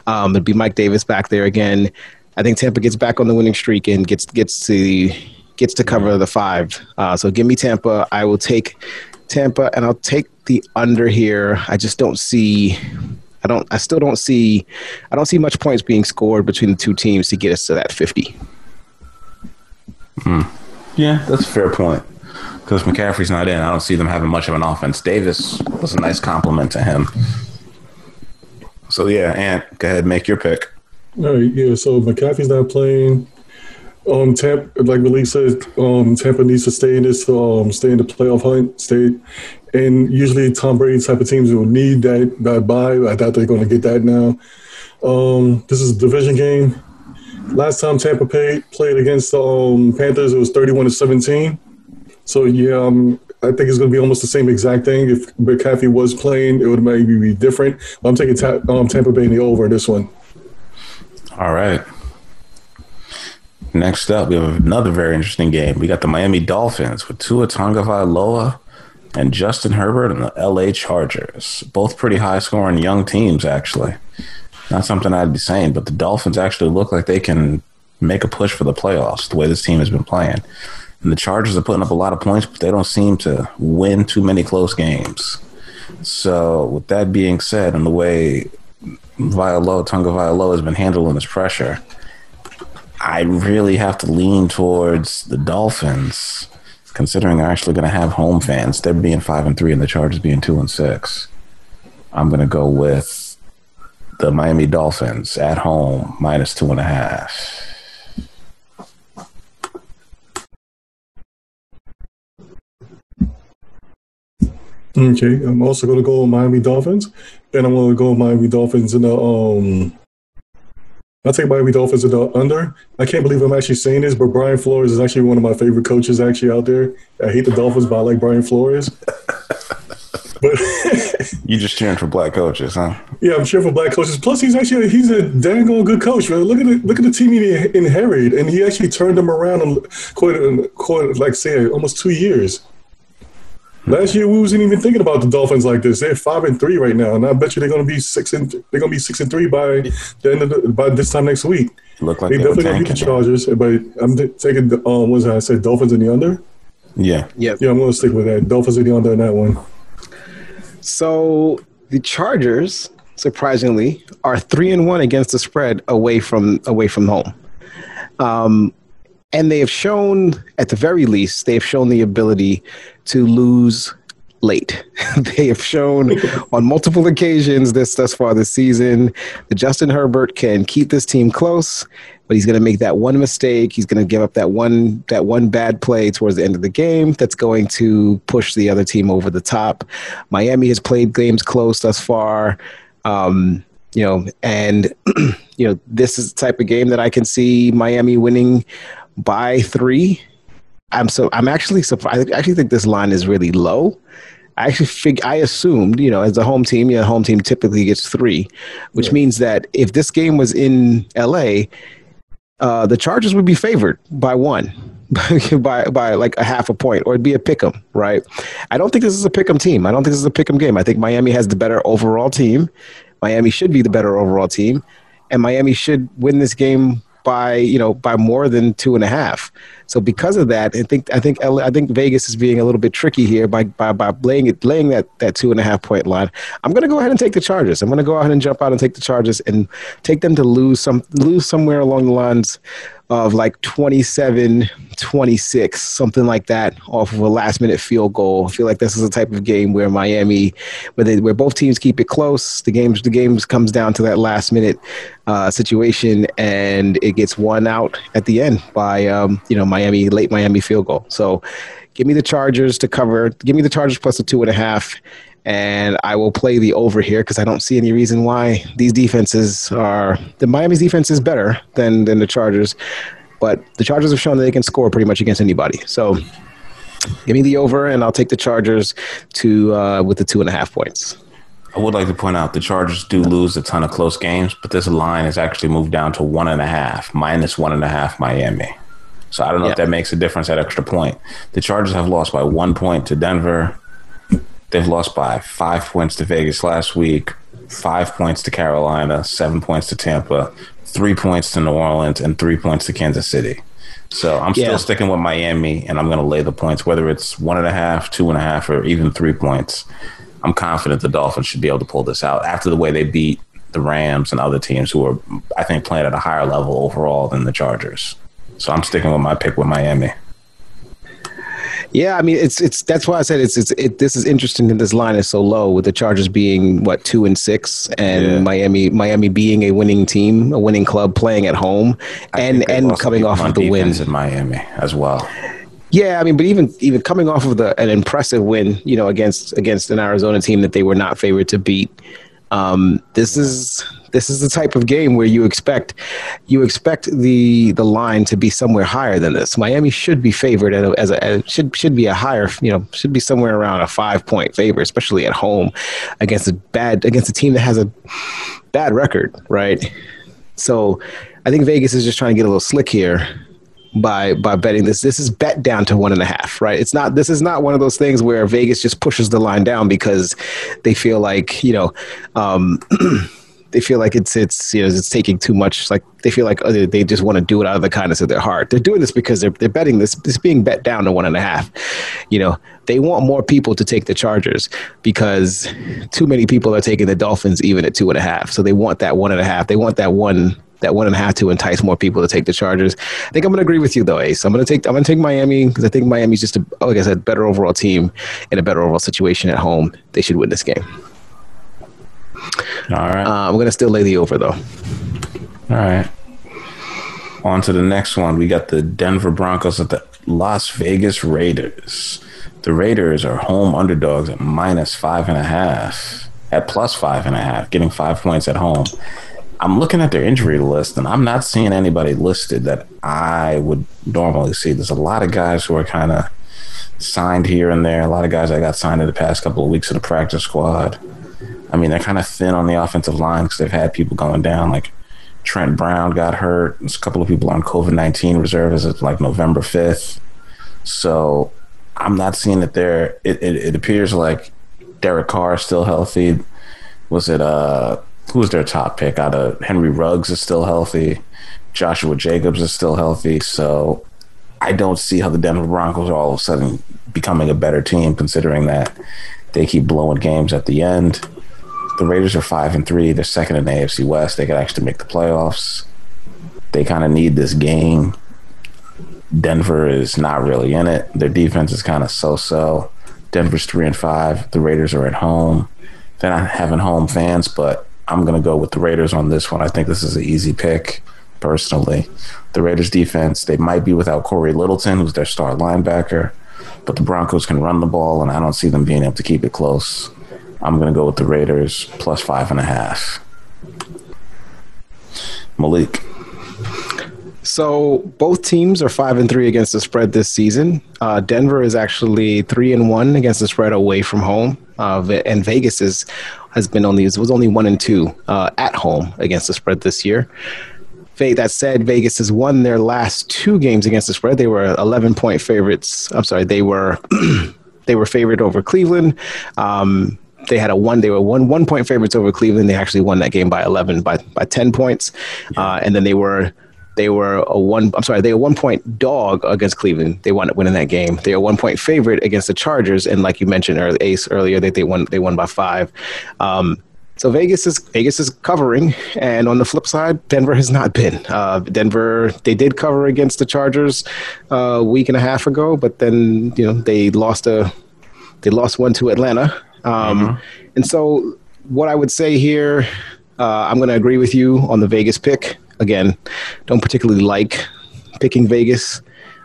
S3: Um, it'd be Mike Davis back there again. I think Tampa gets back on the winning streak and gets gets to gets to cover the five. Uh, so give me Tampa. I will take Tampa and I'll take the under here. I just don't see. I don't. I still don't see. I don't see much points being scored between the two teams to get us to that fifty.
S1: Yeah, that's a fair point. Because McCaffrey's not in, I don't see them having much of an offense. Davis was a nice compliment to him. So yeah, Ant, go ahead, make your pick.
S2: All right, yeah. So McCaffrey's not playing. Um, Tampa, like Malik said, um, Tampa needs to stay in this, um, stay in the playoff hunt, stay. And usually, Tom Brady type of teams will need that that bye. I doubt they're going to get that now. Um, this is a division game. Last time Tampa played played against the um, Panthers, it was thirty-one to seventeen. So yeah, um, I think it's going to be almost the same exact thing. If McCaffrey was playing, it would maybe be different. I'm taking ta- um, Tampa Bay in the over this one.
S1: All right. Next up, we have another very interesting game. We got the Miami Dolphins with Tua Tagovailoa and Justin Herbert and the LA Chargers. Both pretty high scoring young teams, actually. Not something I'd be saying, but the Dolphins actually look like they can make a push for the playoffs the way this team has been playing. And the Chargers are putting up a lot of points, but they don't seem to win too many close games. So, with that being said, and the way Vailoa, Tonga Vailoa has been handling this pressure, I really have to lean towards the Dolphins, considering they're actually going to have home fans. They're being five and three, and the Chargers being two and six. I'm going to go with the Miami Dolphins at home minus two and a half.
S2: Okay, I'm also going to go Miami Dolphins, and I'm going to go Miami Dolphins in the um. I'll take Miami Dolphins in the under. I can't believe I'm actually saying this, but Brian Flores is actually one of my favorite coaches actually out there. I hate the Dolphins, but I like Brian Flores. But
S1: You just cheering for black coaches, huh?
S2: yeah, I'm cheering for black coaches. Plus, he's actually he's a dang on good coach, man. Look at the look at the team he inherited, and he actually turned them around in quite, quite like say almost two years. Last year we wasn't even thinking about the Dolphins like this. They're five and three right now, and I bet you they're going to be six and they're going to be six and three by the end of the, by this time next week.
S1: Look like
S2: They
S1: they,
S2: definitely going to beat the. Chargers, but I'm t- taking the um. What's that? I said Dolphins in the under.
S1: Yeah.
S3: Yep.
S2: Yeah, I'm going to stick with that. Dolphins in the under in that one.
S3: So the Chargers, surprisingly, are three and one against the spread away from away from home. Um, and they have shown, at the very least, they have shown the ability to lose late. they have shown on multiple occasions this thus far this season that Justin Herbert can keep this team close, but he's going to make that one mistake. He's going to give up that one that one bad play towards the end of the game that's going to push the other team over the top. Miami has played games close thus far. Um, you know, and you know, this is the type of game that I can see Miami winning by three. I'm so I'm actually surprised. I actually think this line is really low. I actually fig- I assumed, you know, as a home team, you know, home team typically gets three, which
S2: Yeah.
S3: means that if this game was in LA, uh, the Chargers would be favored by one, by by like a half a point, or it'd be a pick 'em, right? I don't think this is a pick 'em team. I don't think this is a pick 'em game. I think Miami has the better overall team. Miami should be the better overall team, and Miami should win this game by you know by more than two and a half. So because of that, I think I think I think Vegas is being a little bit tricky here by by, by laying it laying that that two and a half point line. I'm going to go ahead and take the Chargers. I'm going to go ahead and jump out and take the Chargers and take them to lose some lose somewhere along the lines of like 27 26 something like that off of a last minute field goal i feel like this is a type of game where miami where, they, where both teams keep it close the games the games comes down to that last minute uh, situation and it gets won out at the end by um, you know miami late miami field goal so give me the chargers to cover give me the chargers plus the two and a half and I will play the over here because I don't see any reason why these defenses are the Miami's defense is better than than the Chargers, but the Chargers have shown that they can score pretty much against anybody. So give me the over, and I'll take the Chargers to uh, with the two and a half points.
S1: I would like to point out the Chargers do lose a ton of close games, but this line has actually moved down to one and a half, minus one and a half Miami. So I don't know if that makes a difference at extra point. The Chargers have lost by one point to Denver. They've lost by five points to Vegas last week, five points to Carolina, seven points to Tampa, three points to New Orleans, and three points to Kansas City. So I'm
S3: Yeah.
S1: still sticking with Miami, and I'm going to lay the points, whether it's one and a half, two and a half, or even three points. I'm confident the Dolphins should be able to pull this out after the way they beat the Rams and other teams who are, I think, playing at a higher level overall than the Chargers. So I'm sticking with my pick with Miami.
S3: Yeah, I mean it's it's that's why I said it's it's it, this is interesting that this line is so low with the Chargers being what two and six and
S1: Yeah.
S3: Miami Miami being a winning team, a winning club playing at home,
S1: I
S3: and and coming off of the
S1: wins in Miami as well.
S3: Yeah, I mean, but even even coming off of the an impressive win, you know, against against an Arizona team that they were not favored to beat. Um, this is this is the type of game where you expect you expect the the line to be somewhere higher than this. Miami should be favored a, as a should should be a higher you know should be somewhere around a five point favor, especially at home against a bad against a team that has a bad record, right? So I think Vegas is just trying to get a little slick here by by betting this. This is bet down to one and a half, right? It's not. This is not one of those things where Vegas just pushes the line down because they feel like you know. Um, They feel like it's it's you know it's taking too much. Like they feel like uh, they just want to do it out of the kindness of their heart. They're doing this because they're they're betting this this being bet down to one and a half. You know they want more people to take the Chargers because too many people are taking the Dolphins even at two and a half. So they want that one and a half. They want that one that one and a half to entice more people to take the Chargers. I think I'm going to agree with you though, Ace. I'm going to take I'm going to take Miami because I think Miami's just a like I said, better overall team in a better overall situation at home. They should win this game.
S1: All right.
S3: Uh, I'm going to still lay the over though.
S1: All right. On to the next one. We got the Denver Broncos at the Las Vegas Raiders. The Raiders are home underdogs at minus five and a half, at plus five and a half, getting five points at home. I'm looking at their injury list and I'm not seeing anybody listed that I would normally see. There's a lot of guys who are kind of signed here and there. A lot of guys that got signed in the past couple of weeks in the practice squad. I mean, they're kind of thin on the offensive line because they've had people going down. Like Trent Brown got hurt. There's a couple of people on COVID 19 reserve as of like November 5th. So I'm not seeing it there. It, it, it appears like Derek Carr is still healthy. Was it uh who's their top pick out of Henry Ruggs is still healthy. Joshua Jacobs is still healthy. So I don't see how the Denver Broncos are all of a sudden becoming a better team considering that they keep blowing games at the end. The Raiders are five and three. They're second in the AFC West. They could actually make the playoffs. They kind of need this game. Denver is not really in it. Their defense is kind of so-so. Denver's three and five. The Raiders are at home. They're not having home fans, but I'm going to go with the Raiders on this one. I think this is an easy pick, personally. The Raiders defense, they might be without Cory Littleton, who's their star linebacker, but the Broncos can run the ball, and I don't see them being able to keep it close. I'm going to go with the Raiders plus five and a half. Malik.
S3: So both teams are five and three against the spread this season. Uh, Denver is actually three and one against the spread away from home, uh, and Vegas is has been only was only one and two uh, at home against the spread this year. That said, Vegas has won their last two games against the spread. They were 11 point favorites. I'm sorry, they were they were favored over Cleveland. Um, they had a one. They were one one point favorites over Cleveland. They actually won that game by 11 by by 10 points, uh, and then they were they were a one. I'm sorry, they were one point dog against Cleveland. They won winning that game. They are one point favorite against the Chargers, and like you mentioned, early, Ace earlier, that they won. They won by five. Um, so Vegas is Vegas is covering, and on the flip side, Denver has not been. Uh, Denver they did cover against the Chargers uh, a week and a half ago, but then you know they lost a they lost one to Atlanta, um, mm-hmm. and so what I would say here, uh, I'm going to agree with you on the Vegas pick again, don't particularly like picking Vegas.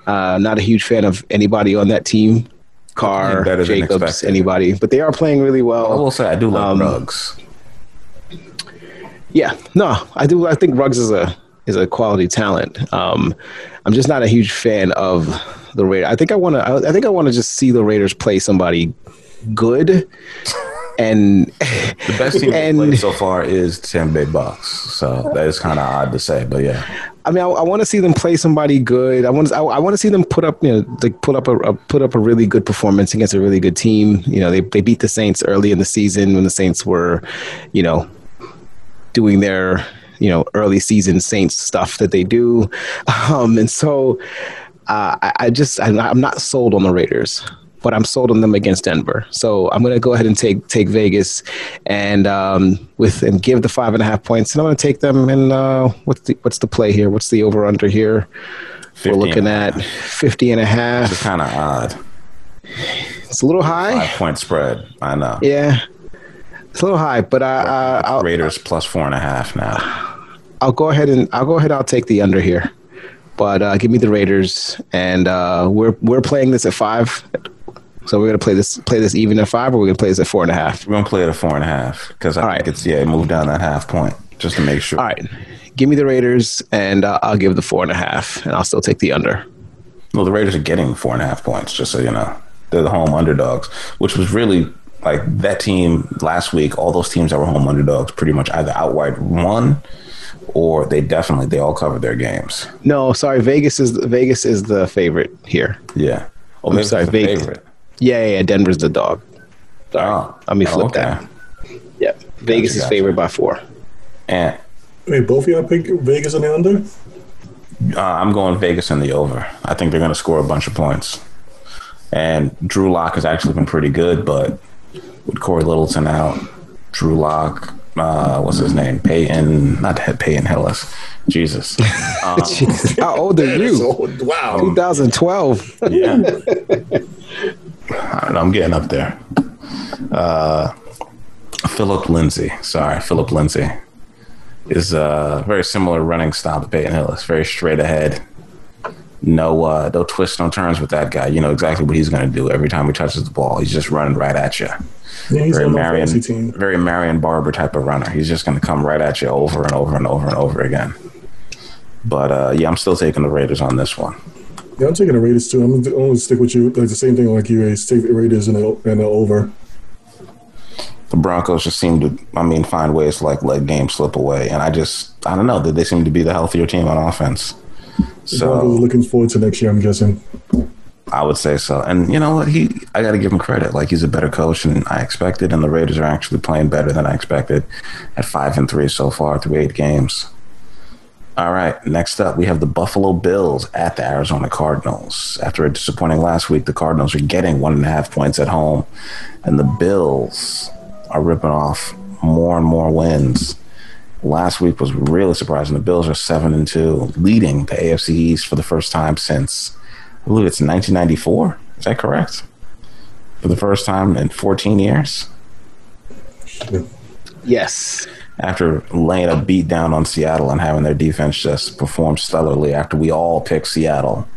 S3: Uh, not a huge fan of anybody on that team. Carr, Jacobs, anybody, but they are playing really well.
S1: I will say I do like um, Ruggs.
S3: Yeah, no, I do. I think Ruggs is a is a quality talent. Um, I'm just not a huge fan of the Raiders. I think I want to. I think I want to just see the Raiders play somebody good and
S1: the best team and, played so far is Tampa Bay Bucks. So that is kind of odd to say, but yeah.
S3: I mean, I, I want to see them play somebody good. I want to, I, I, want to see them put up, you know, like put up a, a, put up a really good performance against a really good team. You know, they they beat the Saints early in the season when the Saints were, you know, doing their you know early season Saints stuff that they do, um, and so uh, I, I just I'm not sold on the Raiders but I'm sold on them against Denver. So I'm going to go ahead and take take Vegas and um, with and give the five and a half points. And I'm going to take them. And uh, what's the what's the play here? What's the over under here? We're looking at 50 and a half.
S1: It's kind of odd.
S3: It's a little high.
S1: Five point spread. I know.
S3: Yeah, it's a little high, but uh,
S1: I'll, Raiders plus four and a half now.
S3: I'll go ahead and I'll go ahead. I'll take the under here, but uh, give me the Raiders, and uh, we're we're playing this at five. So we're gonna play this play this even at five, or we're gonna play this at four and a half.
S1: We're gonna play it at four and a half because I All think right. it's yeah, move down that half point just to make sure.
S3: All right, give me the Raiders, and uh, I'll give the four and a half, and I'll still take the under.
S1: Well, the Raiders are getting four and a half points, just so you know. They're the home underdogs, which was really like that team last week. All those teams that were home underdogs pretty much either outright won or they definitely they all covered their games.
S3: No, sorry, Vegas is Vegas is the favorite here.
S1: Yeah.
S3: Oh, maybe sorry, Vegas. Favorite. Yeah, yeah, Denver's the dog. Sorry. Oh, Let me flip oh, okay. that. Yeah. Vegas gotcha, is favored by four.
S1: And
S2: Wait, both of y'all pick Vegas and the under?
S1: Uh, I'm going Vegas and the over. I think they're going to score a bunch of points. And Drew Lock has actually been pretty good, but with Cory Littleton out, Drew Lock, uh, what's his name? Peyton, not Peyton Hillis. Jesus.
S3: Um, Jesus. How old are you?
S2: Old. Wow.
S3: 2012.
S1: yeah. I am getting up there. Uh, Phillip Lindsay, sorry, Phillip Lindsay is a uh, very similar running style to Peyton Hillis. Very straight ahead. No, uh, no twists, no turns with that guy. You know exactly what he's going to do every time he touches the ball. He's just running right at you. Yeah, very Marion, very Marion Barber type of runner. He's just going to come right at you over and over and over and over again. But uh, yeah, I'm still taking the Raiders on this one.
S2: Yeah, I'm taking the Raiders too. I'm going to stick with you. Like the same thing like you, Ace. Take the Raiders and the, and the over.
S1: The Broncos just seem to, I mean, find ways to like let games slip away, and I just, I don't know, that they seem to be the healthier team on offense.
S2: So Broncos looking forward to next year. I'm guessing.
S1: I would say so. And you know what? He, I got to give him credit. Like he's a better coach than I expected, and the Raiders are actually playing better than I expected at five and three so far through eight games. All right. Next up, we have the Buffalo Bills at the Arizona Cardinals. After a disappointing last week, the Cardinals are getting one and a half points at home, and the Bills are ripping off more and more wins. Last week was really surprising. The Bills are seven and two, leading the AFC East for the first time since I believe it's 1994. Is that correct? For the first time in 14 years.
S3: Yes.
S1: After laying a beat down on Seattle and having their defense just perform stellarly after we all picked Seattle.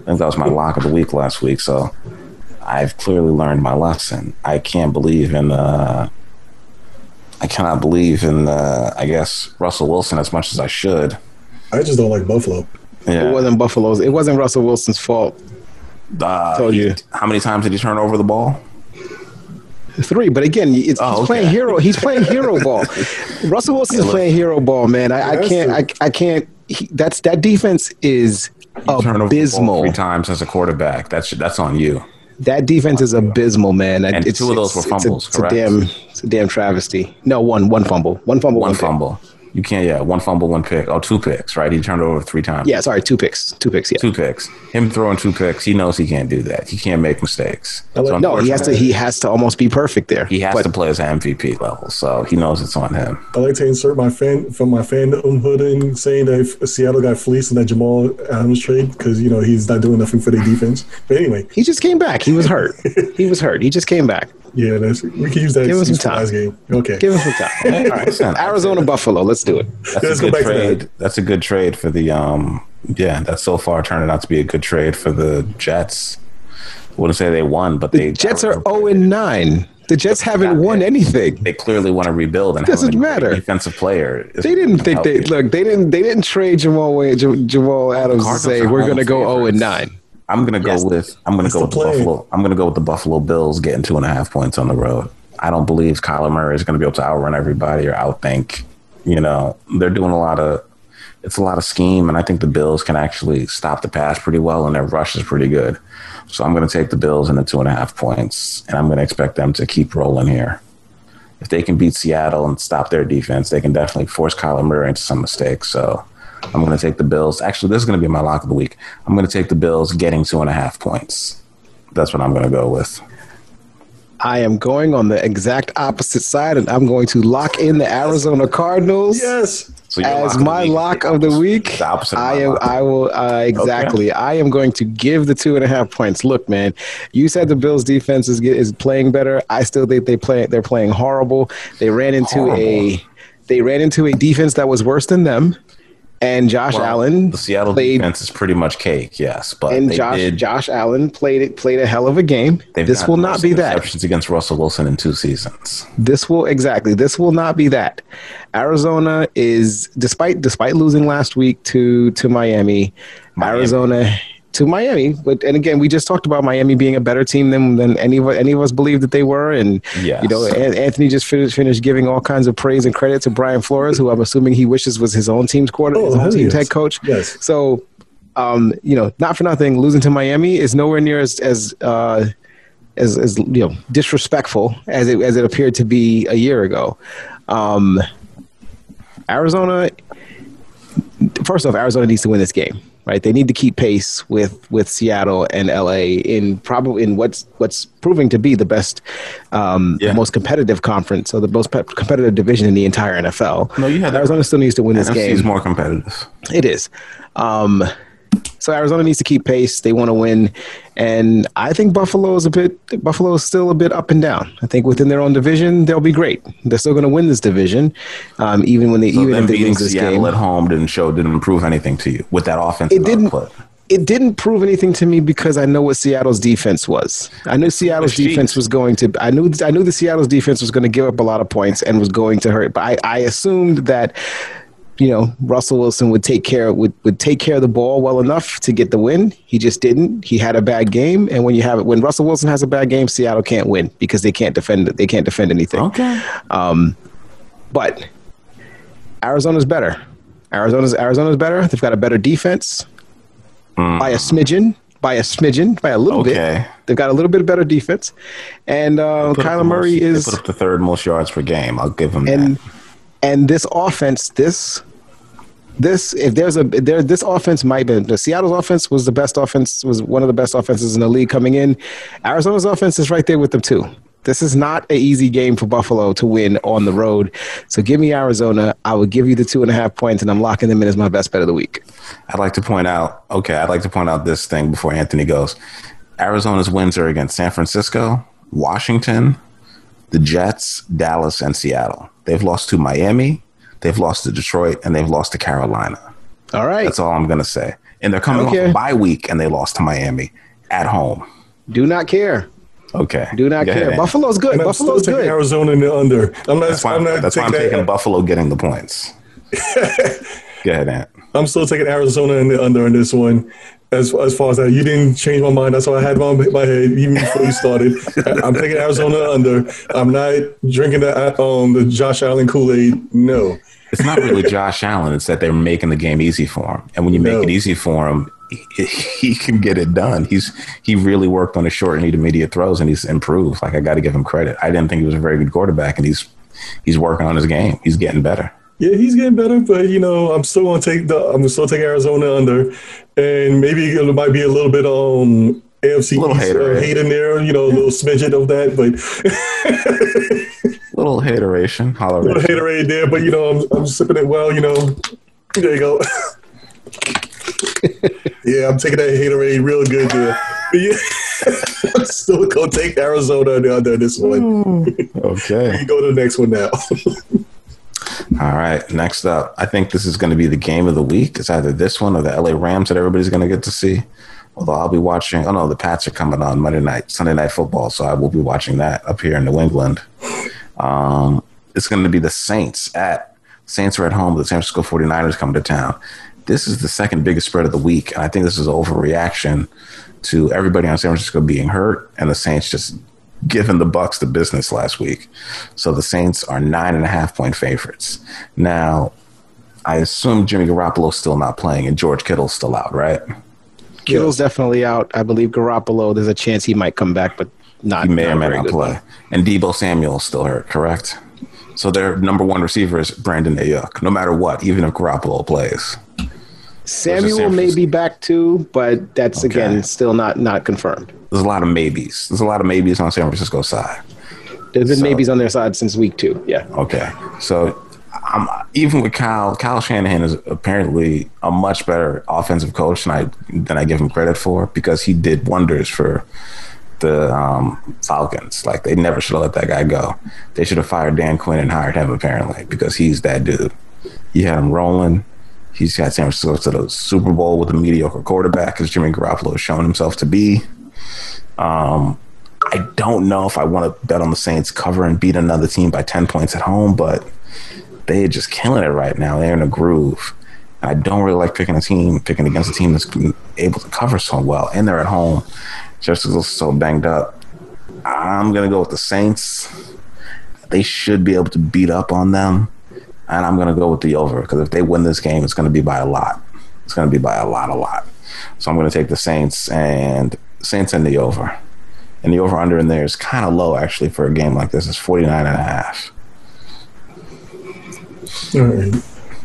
S1: I think that was my lock of the week last week. So I've clearly learned my lesson. I can't believe in uh, I cannot believe in uh, I guess Russell Wilson as much as I should.
S2: I just don't like Buffalo.
S1: Yeah.
S3: It wasn't Buffalo's. It wasn't Russell Wilson's fault.
S1: Uh,
S3: Told you.
S1: How many times did he turn over the ball?
S3: Three, but again, it's,
S1: Oh,
S3: he's
S1: okay.
S3: playing hero. He's playing hero ball. Russell Wilson is playing hero ball, man. I, I can't. I, I can't. He, that's that defense is
S1: Turn over the ball
S3: abysmal.
S1: three times as a quarterback. That's that's on you.
S3: That defense is abysmal, man.
S1: And
S3: it's,
S1: two of those
S3: it's-
S1: were
S3: it's a-
S1: fumbles,
S3: It's a,
S1: correct?
S3: damn, it's a damn travesty. No, one, one fumble, one fumble,
S1: One
S3: pick.
S1: fumble. You can't. Yeah, one fumble, one pick. Oh, two picks. Right? He turned over three times.
S3: Yeah, sorry, two picks, two picks. Yeah,
S1: two picks. Him throwing two picks. He knows he can't do that. He can't make mistakes.
S2: I
S1: So
S3: no, he has to. He has to almost be perfect there.
S1: He has
S3: But
S1: to play as MVP level, so he knows it's on him.
S2: I like to insert my fan from my fandom hood in saying that if Seattle got fleeced in that Jamal Adams trade because you know he's not doing nothing for their defense. But anyway,
S3: He just came back. He was hurt. he was hurt. He just came back.
S2: Yeah, that's, we can use that
S3: Give him
S2: excuse
S3: some time.
S2: last game. Okay,
S3: Give us some time. All right, Arizona Buffalo. Let's do it.
S1: That's
S2: Let's
S1: a
S2: go
S1: good
S2: back to that.
S1: trade. That's a good trade for the um. Yeah, that's so far turning out to be a good trade for the Jets. I Wouldn't say they won, but
S3: The
S1: they
S3: Jets are zero and nine. The Jets haven't won anything.
S1: They clearly want to rebuild and
S3: Doesn't
S1: have a
S3: matter.
S1: defensive player.
S3: They didn't think they
S1: healthy.
S3: look. They didn't. They didn't trade Jamal Jamal Adams and
S1: Cardinals
S3: say we're going to go zero and
S1: favorites.
S3: nine.
S1: I'm gonna go
S3: Yes.
S1: with I'm gonna
S2: That's
S1: go
S2: the
S1: with the
S2: play.
S1: Buffalo. I'm gonna go with the Buffalo Bills getting two and a half points on the road. I don't believe Kyler Murray is gonna be able to outrun everybody or outthink. You know, they're doing a lot of it's a lot of scheme, and I think the Bills can actually stop the pass pretty well, and their rush is pretty good. So I'm gonna take the Bills in the two and a half points, and I'm gonna expect them to keep rolling here. If they can beat Seattle and stop their defense, they can definitely force Kyler Murray into some mistakes. So I'm going to take the Bills. Actually, this is going to be my lock of the week. I'm going to take the Bills getting two and a half points. That's what I'm going to go with.
S3: I am going on the exact opposite side, and I'm going to lock in the Arizona Cardinals.
S2: yes,
S1: So
S3: As
S1: lock
S3: my lock of the week,
S1: the opposite.
S3: I am. I will uh, exactly. I am going to give the two and a half points. Look, man, you said the Bills' defense is get- is playing better. I still think they play. They're playing horrible. They ran into a. They ran into a defense that was worse than them, and Josh
S1: Well,
S3: Allen
S1: The Seattle
S3: played.
S1: defense is pretty much cake, yes, but
S3: and
S1: they
S3: Josh
S1: did.
S3: Josh Allen played it played a hell of a game. This will not be that.
S1: against Russell Wilson in two seasons.
S3: This will exactly. This will not be that. Arizona is despite despite losing last week to to Miami,
S1: Miami.
S3: Arizona to Miami. But and again, we just talked about Miami being a better team than than any of any of us believed that they were. And
S1: Yes.
S3: you know, An- Anthony just finished, finished giving all kinds of praise and credit to Brian Flores, who I'm assuming he wishes was his own team's quarter,
S2: Oh,
S3: his own team's head coach.
S2: Yes.
S3: So, um, you know, not for nothing, losing to Miami is nowhere near as as uh, as, as you know disrespectful as it as it appeared to be a year ago. Um, Arizona, first off, Arizona needs to win this game. Right, they need to keep pace with with Seattle and LA in probably in what's what's proving to be the best, um,
S1: Yeah.
S3: the most competitive conference so the most pe- competitive division in the entire NFL.
S1: No, you had that
S3: Arizona still needs to win this
S1: NFC
S3: game.
S1: is more competitive.
S3: It is. Um, so Arizona needs to keep pace. They want to win, and I think Buffalo is a bit. Buffalo is still a bit up and down. I think within their own division, they'll be great. They're still going to win this division, um, even when they
S1: So
S3: even if they lose this
S1: Seattle
S3: game.
S1: at home didn't show, didn't improve anything to you with that offense.
S3: It didn't.
S1: output.
S3: It didn't prove anything to me because I know what Seattle's defense was. I knew Seattle's
S1: Jeez.
S3: defense was going to. I knew. I knew the Seattle's defense was going to give up a lot of points and was going to hurt. But I, I assumed that you know Russell Wilson would take care would would take care of the ball well enough to get the win. He just didn't. He had a bad game, and when you have it, when Russell Wilson has a bad game, Seattle can't win because they can't defend. They can't defend anything.
S1: Okay.
S3: But Arizona's better. Arizona's Arizona's better. They've got a better defense by a smidgen. by a smidgen, by a little
S1: Okay.
S3: bit. They've got a little bit better defense, and uh, Kyler Murray
S1: most- they
S3: is
S1: put up the third most yards per game. I'll give him
S3: and
S1: that.
S3: And this offense, this this if there's a there this offense might be the Seattle's offense was the best offense was one of the best offenses in the league coming in. Arizona's offense is right there with them too. This is not an easy game for Buffalo to win on the road. So give me Arizona. I will give you the two and a half points, and I'm locking them in as my best bet of the week.
S1: I'd like to point out. Okay, I'd like to point out this thing before Anthony goes. Arizona's wins are against San Francisco, Washington, the Jets, Dallas, and Seattle. They've lost to Miami, they've lost to Detroit, and they've lost to Carolina.
S3: All right.
S1: That's all I'm gonna say. And they're coming
S3: Okay.
S1: off a bye week, and they lost to Miami at home.
S3: Do not care.
S1: Okay,
S3: Do not
S1: Go
S3: care.
S1: ahead,
S3: Buffalo's good.
S2: And I'm still
S3: Buffalo's good.
S2: Arizona in the under. I'm not.
S1: That's why,
S2: I'm not
S1: that's why I'm
S2: taking
S1: taking
S2: that.
S1: Buffalo getting the points. Go ahead, Ant.
S2: I'm still taking Arizona in the under in this one. As as far as that, you didn't change my mind. That's why I had my my head even before you started. I'm taking Arizona under. I'm not drinking the um the Josh Allen Kool Aid. No.
S1: It's not really Josh Allen. It's that they're making the game easy for him. And when you make
S2: No.
S1: it easy for him, he, he can get it done. He's he really worked on his short and intermediate throws, and he's improved. Like I got to give him credit. I didn't think he was a very good quarterback, and he's he's working on his game. He's getting better.
S2: Yeah, he's getting better, but you know, I'm still gonna take the I'm still taking Arizona under, and maybe it might be a little bit um AFC
S1: Little
S2: East,
S1: hater,
S2: uh, hate in there, you know, a little smidget of that, but
S1: Little hateration,
S2: a little
S1: holleration.
S2: haterade there. But you know, I'm, I'm sipping it well. You know, there you go. yeah, I'm taking that haterade real good there. But yeah, I'm still gonna take Arizona under under this one.
S1: Okay.
S2: You go to the next one now.
S1: All right. Next up, I think this is going to be the game of the week. It's either this one or the LA Rams that everybody's going to get to see. Although I'll be watching. Oh no, the Pats are coming on Monday night, Sunday night football, so I will be watching that up here in New England. Um, it's going to be the Saints at Saints are at home. The San Francisco 49ers coming to town. This is the second biggest spread of the week, and I think this is an overreaction to everybody on San Francisco being hurt and the Saints just giving the Bucks the business last week. So the Saints are nine and a half point favorites. Now, I assume Jimmy Garoppolo's still not playing and George Kittle's still out, right?
S3: Kittle's definitely out. I believe Garoppolo. There's a chance he might come back, but not.
S1: He may
S3: not
S1: or may not play.
S3: one.
S1: And Deebo Samuel's still hurt, correct? So their number one receiver is Brandon Aiyuk, no matter what, even if Garoppolo plays.
S3: Samuel may be back too, but that's
S1: Okay.
S3: again still not not confirmed.
S1: There's a lot of maybes. There's a lot of maybes on San Francisco side.
S3: There's been
S1: So-
S3: maybes on their side since week two. Yeah.
S1: Okay, so I'm, even with Kyle, Kyle Shanahan is apparently a much better offensive coach than I than I give him credit for because he did wonders for the um, Falcons. Like they never should have let that guy go. They should have fired Dan Quinn and hired him apparently because he's that dude. He had him rolling. He's got San Francisco to the Super Bowl with a mediocre quarterback, as Jimmy Garoppolo has shown himself to be. Um, I don't know if I want to bet on the Saints cover and beat another team by 10 points at home, but they're just killing it right now. They're in a groove. And I don't really like picking a team, picking against a team that's able to cover so well. And they're at home. Just as so banged up. I'm going to go with the Saints. They should be able to beat up on them. And I'm going to go with the over because if they win this game, it's going to be by a lot. It's going to be by a lot, a lot. So I'm going to take the Saints and Saints and the over. And the over under in there is kind of low actually for a game like this. It's 49 and a half.
S2: All right.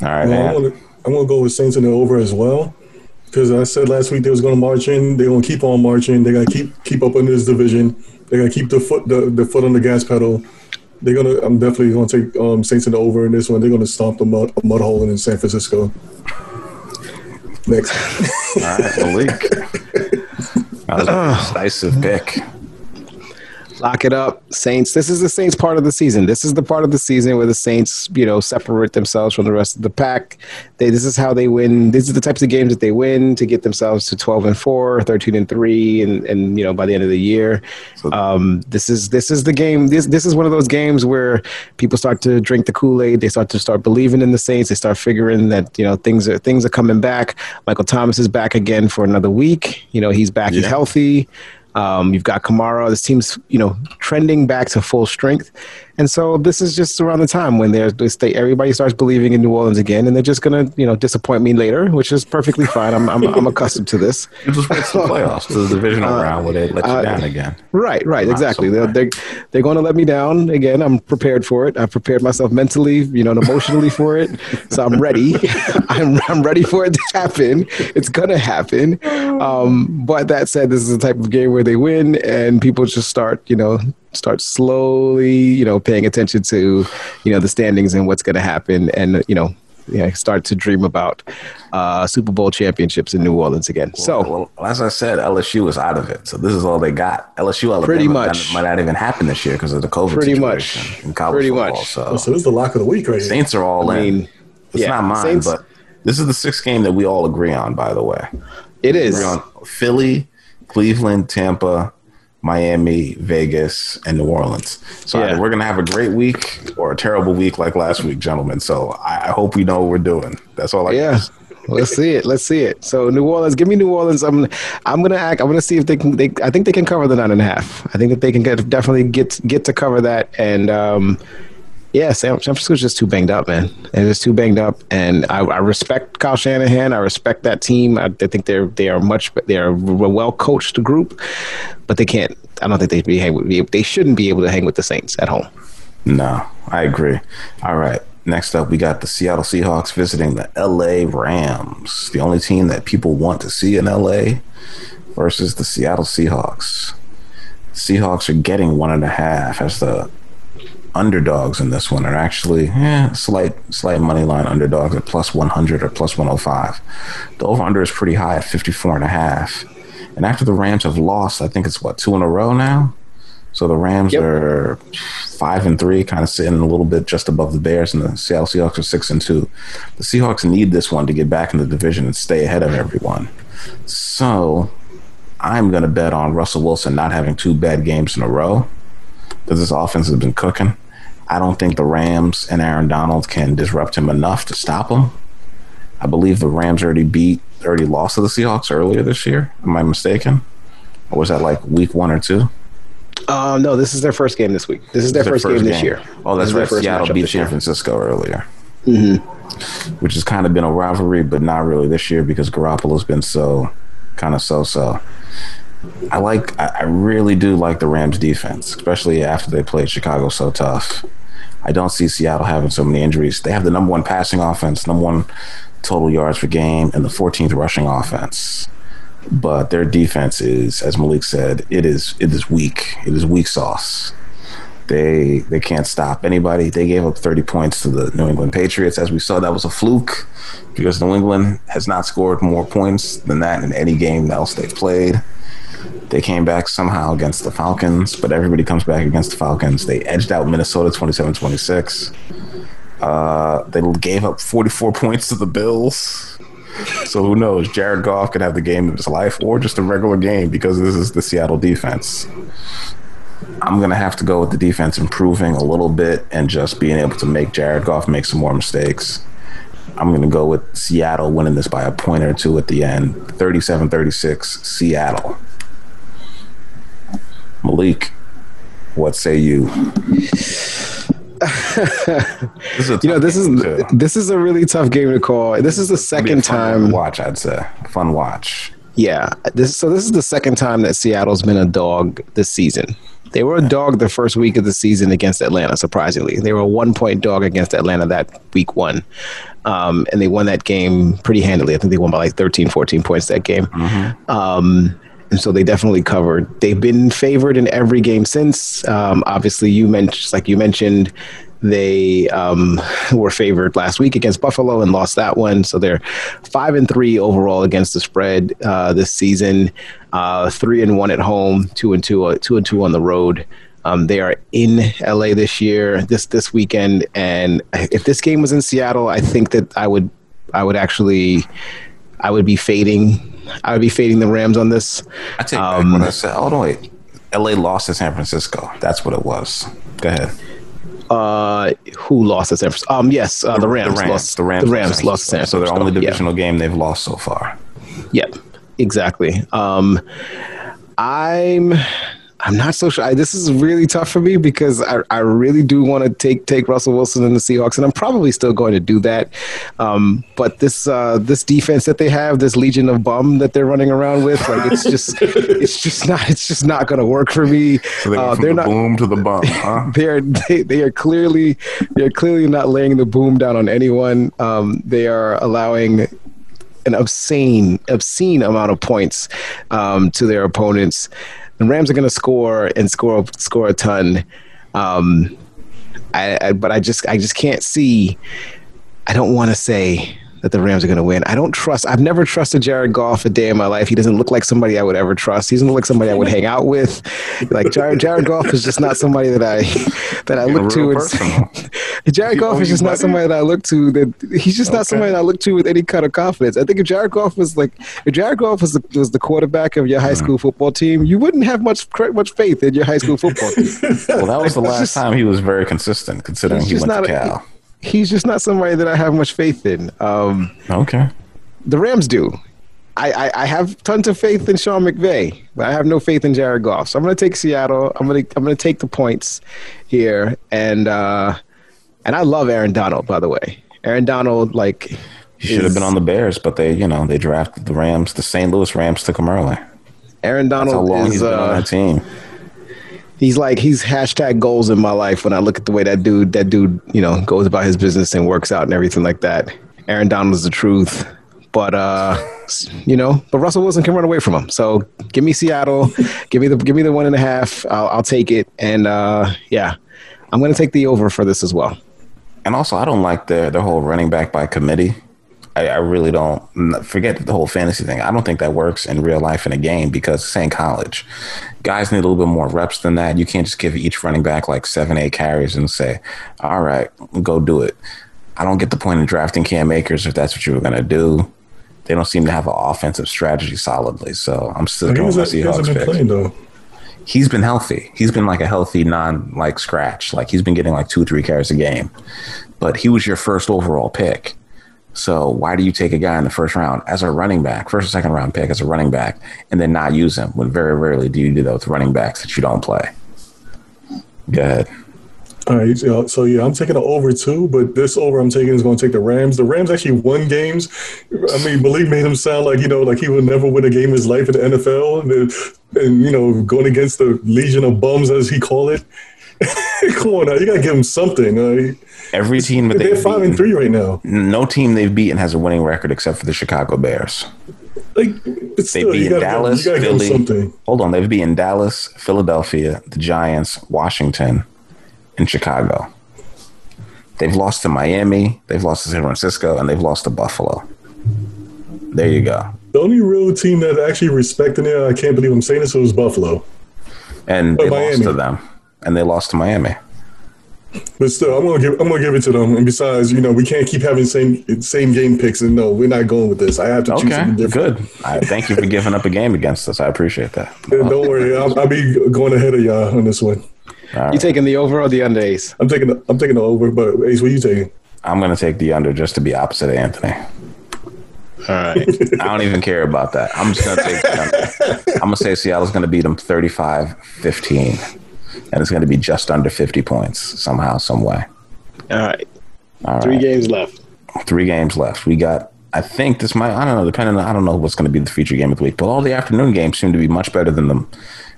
S1: All right,
S2: Well,
S1: man.
S2: I'm gonna, go with Saints in the over as well, because I said last week they was gonna march in. They're gonna keep on marching. They're gonna keep keep up in this division. They're gonna keep the foot the, the foot on the gas pedal. They're gonna. I'm definitely gonna take um, Saints in the over in this one. They're gonna stomp the mud, a mud hole in San Francisco. Next,
S1: All right, Malik. That was a decisive pick.
S3: Lock it up, Saints. This is the Saints part of the season. This is the part of the season where the Saints, you know, separate themselves from the rest of the pack. They, this is how they win. These are the types of games that they win to get themselves to 12 and 4, 13 and 3 and and you know, by the end of the year. Um, this is this is the game. This this is one of those games where people start to drink the Kool-Aid. They start to start believing in the Saints. They start figuring that, you know, things are things are coming back. Michael Thomas is back again for another week. You know, he's back, he's healthy. Um, you've got Kamara. This team's you know trending back to full strength, And so this is just around the time when they're they, everybody starts believing in New Orleans again, and they're just gonna you know disappoint me later, which is perfectly fine. I'm I'm, I'm accustomed to this.
S1: You just wait the playoffs, the divisional uh, round where they let you uh, down again.
S3: Right, right, exactly. They're, they're they're going to let me down again. I'm prepared for it. I've prepared myself mentally, you know, emotionally for it. So I'm ready. I'm I'm ready for it to happen. It's gonna happen. Um, but that said, this is the type of game where they win, and people just start you know start slowly, you know, paying attention to, you know, the standings and what's going to happen, and you know, yeah, start to dream about uh, Super Bowl championships in New Orleans again.
S1: Well,
S3: so,
S1: well, as I said, LSU is out of it. So this is all they got. LSU, Alabama,
S3: pretty much
S1: might not even happen this year because of the COVID
S3: pretty
S1: situation
S3: much
S1: in college
S3: pretty
S1: football.
S3: Much.
S1: So,
S2: so this is the lock of the week, right?
S1: Saints are all I in. Mean, it's yeah, not mine, Saints, but this is the sixth game that we all agree on. By the way,
S3: it is
S1: Philly, Cleveland, Tampa, Miami, Vegas, and New Orleans. So yeah. we're going to have a great week or a terrible week like last week, gentlemen. So I, I hope we know what we're doing. That's all I
S3: yeah.
S1: Guess.
S3: Let's see it. Let's see it. So New Orleans, give me New Orleans. I'm I'm gonna act. I'm gonna see if they can. They I think they can cover the nine and a half. I think that they can get definitely get get to cover that. And um, yeah, San, Francisco's just too banged up, man. They're too banged up, and I, I respect Kyle Shanahan. I respect that team. I, I think they're they are much they are a well coached group, but they can't. I don't think they'd be. They shouldn't be able to hang with the Saints at home.
S1: No, I agree. All right. Next up, we got the Seattle Seahawks visiting the LA Rams, the only team that people want to see in LA versus the Seattle Seahawks. Seahawks are getting one and a half as the underdogs in this one are actually eh, slight slight money line underdogs at plus 100 or plus 105. The over under is pretty high at 54 and a half. And after the Rams have lost, I think it's what two in a row now. So the Rams yep. are five and three, kind of sitting a little bit just above the Bears, and the Seattle Seahawks are six and two. The Seahawks need this one to get back in the division and stay ahead of everyone. So I'm going to bet on Russell Wilson not having two bad games in a row because this offense has been cooking. I don't think the Rams and Aaron Donald can disrupt him enough to stop him. I believe the Rams already beat, already lost to the Seahawks earlier this year. Am I mistaken? Or was that like week one or two?
S3: Uh, no, this is their first game this week. This is their, first, first, game, this year.
S1: Oh, that's right. Seattle beat San Francisco earlier.
S3: Mm-hmm.
S1: Which has kind of been a rivalry, but not really this year because Garoppolo's been so kind of so so. I like, I really do like the Rams defense, especially after they played Chicago so tough. I don't see Seattle having so many injuries. They have the number one passing offense, number one total yards per game, and the 14th rushing offense. But their defense is, as Malik said, it is it is weak. It is weak sauce. They they can't stop anybody. They gave up 30 points to the New England Patriots. As we saw, that was a fluke because New England has not scored more points than that in any game else they've played. They came back somehow against the Falcons, but everybody comes back against the Falcons. They edged out Minnesota 27 26. Uh, they gave up 44 points to the Bills. So who knows? Jared Goff could have the game of his life or just a regular game because this is the Seattle defense. I'm going to have to go with the defense improving a little bit and just being able to make Jared Goff make some more mistakes. I'm going to go with Seattle winning this by a point or two at the end 37 36, Seattle. Malik, what say you?
S3: you know, this is too. this is a really tough game to call. This is the second time
S1: watch. I'd say fun watch.
S3: Yeah, this so this is the second time that Seattle's been a dog this season. They were a dog the first week of the season against Atlanta. Surprisingly, they were a one point dog against Atlanta that week one, um, and they won that game pretty handily. I think they won by like 13, 14 points that game. Mm-hmm. Um, and so they definitely covered. They've been favored in every game since. Um, obviously, you mentioned, like you mentioned, they um, were favored last week against Buffalo and lost that one. So they're five and three overall against the spread uh, this season. Uh, three and one at home, two and two, uh, two and two on the road. Um, they are in LA this year, this this weekend, and if this game was in Seattle, I think that I would, I would actually, I would be fading I would be fading the Rams on this.
S1: I take um, back what I said. Oh no, wait. LA lost to San Francisco. That's what it was. Go ahead.
S3: Uh, who lost to San Francisco? Um, yes, uh, the Rams. The Rams. Lost,
S1: the Rams.
S3: The Rams lost to San Francisco.
S1: So their only divisional yeah. game they've lost so far.
S3: Yep, exactly. Um, I'm. I'm not so sure. I, this is really tough for me because I, I really do want to take take Russell Wilson and the Seahawks, and I'm probably still going to do that. Um, but this uh, this defense that they have, this legion of bum that they're running around with, like it's just it's just not it's just not going to work for me.
S1: So they
S3: Uh, they're
S1: the
S3: not.
S1: boom to the bum, huh?
S3: They're they, they are clearly they're clearly not laying the boom down on anyone. Um, they are allowing an obscene obscene amount of points um, to their opponents. The Rams are going to score and score score a ton. Um, I, I, but I just I just can't see. I don't want to say that the Rams are going to win. I don't trust. I've never trusted Jared Goff a day in my life. He doesn't look like somebody I would ever trust. He doesn't look like somebody I would hang out with. Like Jared, Jared Goff is just not somebody that I that I
S1: You're
S3: look to. And Jared Goff is just not somebody that I look to. That he's just not somebody that I look to with any kind of confidence. I think if Jared Goff was like if Jared Goff was the, was the quarterback of your high
S1: Mm-hmm.
S3: school football team, you wouldn't have much much faith in your high school football team.
S1: Well, that was the last
S3: just-
S1: time he was very consistent, considering he went to
S3: not a-
S1: Cal.
S3: He's just not somebody that I have much faith in. Um,
S1: Okay.
S3: the Rams do. I, I, I have tons of faith in Sean McVay, but I have no faith in Jared Goff. So I'm going to take Seattle. I'm going to I'm going to take the points here, and uh, and I love Aaron Donald. By the way, Aaron Donald like
S1: He should have been on the Bears, but they, you know, they drafted the Rams. The St. Louis Rams took him early.
S3: Aaron
S1: That's how
S3: Donald
S1: long
S3: is
S1: he's been on
S3: uh,
S1: that team.
S3: He's like he's hashtag goals in my life when I look at the way that dude that dude you know goes about his business and works out and everything like that. Aaron Donald's the truth, but uh, you know, but Russell Wilson can run away from him. So give me Seattle, give me the give me the one and a half. I'll, I'll take it, and uh, yeah, I'm going to take the over for this as well.
S1: And also, I don't like the the whole running back by committee. I, I really don't. Forget the whole fantasy thing. I don't think that works in real life in a game because it's ain't college. Guys need a little bit more reps than that. You can't just give each running back like seven, eight carries and say, "All right, go do it." I don't get the point of drafting Cam Akers if that's what you were going to do. They don't seem to have an offensive strategy solidly, so I'm still going with my
S2: hasn't, he hasn't
S1: Seahawks
S2: been
S1: pick.
S2: though.
S1: He's been healthy. He's been like a healthy non like scratch. Like he's been getting like two, three carries a game. But he was your first overall pick. So why do you take a guy in the first round as a running back, first or second round pick as a running back, and then not use him when very rarely do you do that with running backs that you don't play? Go ahead.
S2: All right, so, uh, so yeah, I'm taking the over too, but this over I'm taking is going to take the Rams. The Rams actually won games. I mean, Malik made him sound like you know, like he would never win a game in his life in the NFL, and, and you know, going against the legion of bums as he called it. Come on now, you got to give them something. Uh,
S1: Every team that
S2: they're five and three right now.
S1: no team they've beaten has a winning record except for the Chicago Bears.
S2: Like,
S1: They've beaten Dallas,
S2: give
S1: Philly. Hold on, they've beaten Dallas, Philadelphia, the Giants, Washington, and Chicago. They've lost to Miami, they've lost to San Francisco, and they've lost to Buffalo. There you go.
S2: The only real team that actually respected it, I can't believe I'm saying this, was Buffalo.
S1: And they
S2: But
S1: lost
S2: Miami.
S1: to them, and they lost to Miami.
S2: But still, I'm gonna give I'm gonna give it to them. And besides, you know, we can't keep having same same game picks. And no, we're not going with this. I have to choose
S1: Okay,
S2: something different.
S1: good. I thank you for giving up a game against us. I appreciate that.
S2: Yeah, Don't worry, I'll, I'll be going ahead of y'all on this one.
S3: You taking the over or the under ace?
S2: I'm taking the, I'm taking the over, but Ace, what are you taking?
S1: I'm going to take the under just to be opposite of Anthony.
S3: All right.
S1: I don't even care about that. I'm just going to take. I'm going to say Seattle's going to beat them 35 15. And it's going to be just under 50 points somehow, some way.
S3: All right.
S1: All
S3: Three
S1: right.
S3: games left.
S1: Three games left. We got, I think this might, I don't know, depending on, I don't know what's going to be the feature game of the week, but all the afternoon games seem to be much better than the,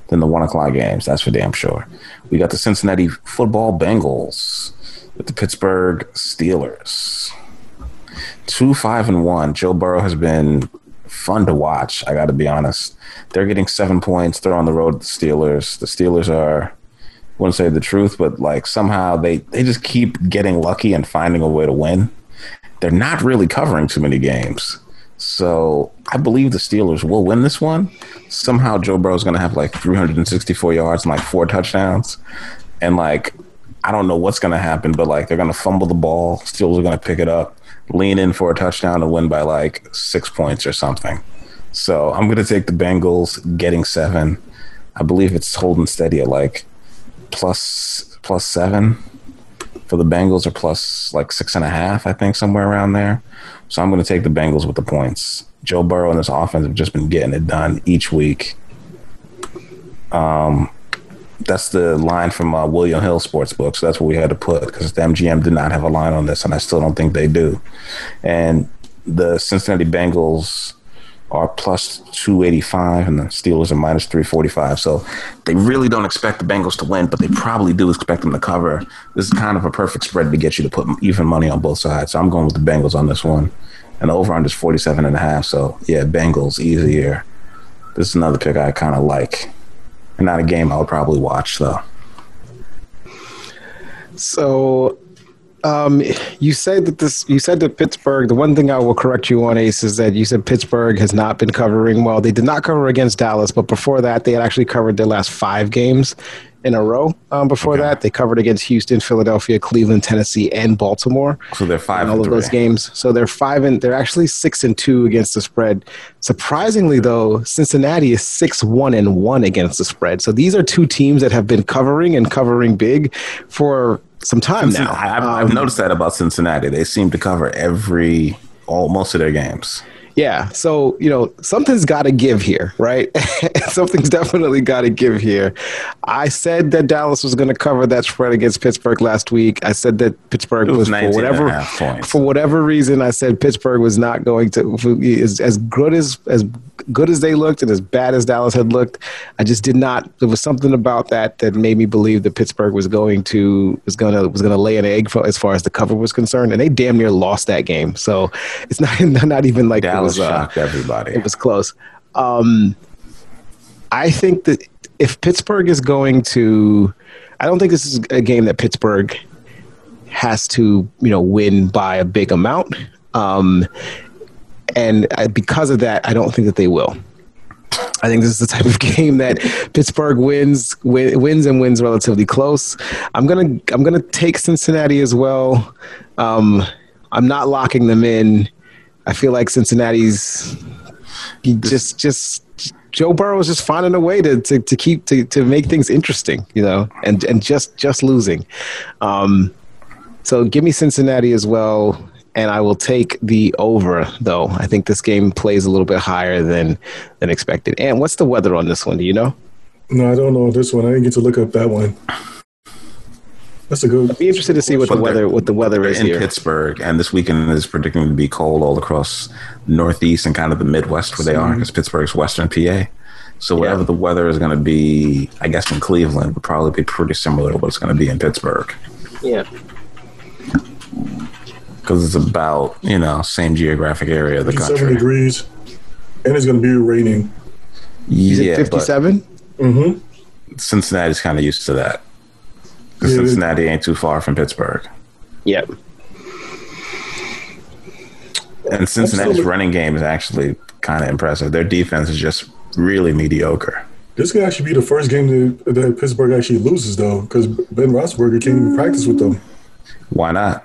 S1: than the one o'clock games. That's for damn sure. We got the Cincinnati football Bengals with the Pittsburgh Steelers. Two, five, and one. Joe Burrow has been fun to watch. I got to be honest. They're getting seven points. They're on the road to the Steelers. The Steelers are, wouldn't say the truth, but like somehow they, they just keep getting lucky and finding a way to win. They're not really covering too many games. So I believe the Steelers will win this one. Somehow Joe Burrow's going to have like 364 yards and like four touchdowns. And like, I don't know what's going to happen, but like they're going to fumble the ball. Steelers are going to pick it up, lean in for a touchdown and win by like six points or something. So I'm going to take the Bengals getting seven. I believe it's holding steady at like plus plus seven for the Bengals or plus like six and a half, I think, somewhere around there. So I'm going to take the Bengals with the points. Joe Burrow and this offense have just been getting it done each week. Um, that's the line from uh, William Hill Sportsbook. So that's what we had to put because the MGM did not have a line on this, and I still don't think they do. And the Cincinnati Bengals are plus 285 and the Steelers are minus 345. So they really don't expect the Bengals to win, but they probably do expect them to cover. This is kind of a perfect spread to get you to put even money on both sides. So I'm going with the Bengals on this one. And the over under is 47 and a half. So yeah, Bengals easier. This is another pick I kind of like. And not a game I would probably watch though.
S3: So um, you said that this. You said that Pittsburgh. The one thing I will correct you on, Ace, is that you said Pittsburgh has not been covering well. They did not cover against Dallas, but before that, they had actually covered their last five games in a row. Um, before okay. that, they covered against Houston, Philadelphia, Cleveland, Tennessee, and Baltimore.
S1: So they're five.
S3: In all of those games. So they're five and they're actually six and two against the spread. Surprisingly, though, Cincinnati is six one and one against the spread. So these are two teams that have been covering and covering big for some time now.
S1: I've, um, noticed that about Cincinnati. They seem to cover every all most of their games.
S3: Yeah. So, you know, something's got to give here, right? something's definitely got to give here. I said that Dallas was going to cover that spread against Pittsburgh last week. I said that Pittsburgh was, was for whatever for whatever reason I said Pittsburgh was not going to as, as good as as good as they looked and as bad as Dallas had looked. I just did not there was something about that that made me believe that Pittsburgh was going to was going to was going to lay an egg for, as far as the cover was concerned and they damn near lost that game. So, it's not not even like
S1: Dallas was, uh, shocked everybody.
S3: It was close. Um, I think that if Pittsburgh is going to, I don't think this is a game that Pittsburgh has to, you know, win by a big amount. Um, and I, because of that, I don't think that they will. I think this is the type of game that Pittsburgh wins, win, wins and wins relatively close. I'm gonna I'm gonna take Cincinnati as well. Um, I'm not locking them in. I feel like Cincinnati's just just Joe Burrow is just finding a way to, to, to keep to, to make things interesting, you know, and and just just losing. Um, so give me Cincinnati as well, and I will take the over. Though I think this game plays a little bit higher than than expected. And what's the weather on this one? Do you know?
S2: No, I don't know this one. I didn't get to look up that one. That's a good.
S3: I'd be interested to see what the weather what the weather is
S1: in
S3: here.
S1: Pittsburgh, and this weekend is predicting to be cold all across Northeast and kind of the Midwest where they are, because Pittsburgh's Western PA. So whatever yeah. the weather is going to be, I guess in Cleveland would probably be pretty similar to what it's going to be in Pittsburgh.
S3: Yeah.
S1: Because it's about you know same geographic area of the country.
S2: Seven degrees, and it's going to be raining.
S3: Yeah, fifty-seven.
S2: Mm-hmm.
S1: Cincinnati's kind of used to that. Because yeah, Cincinnati ain't too far from Pittsburgh.
S3: Yep.
S1: And Cincinnati's running game is actually kind of impressive. Their defense is just really mediocre.
S2: This could actually be the first game that, that Pittsburgh actually loses, though, because Ben Roethlisberger can't even practice with them.
S1: Why not?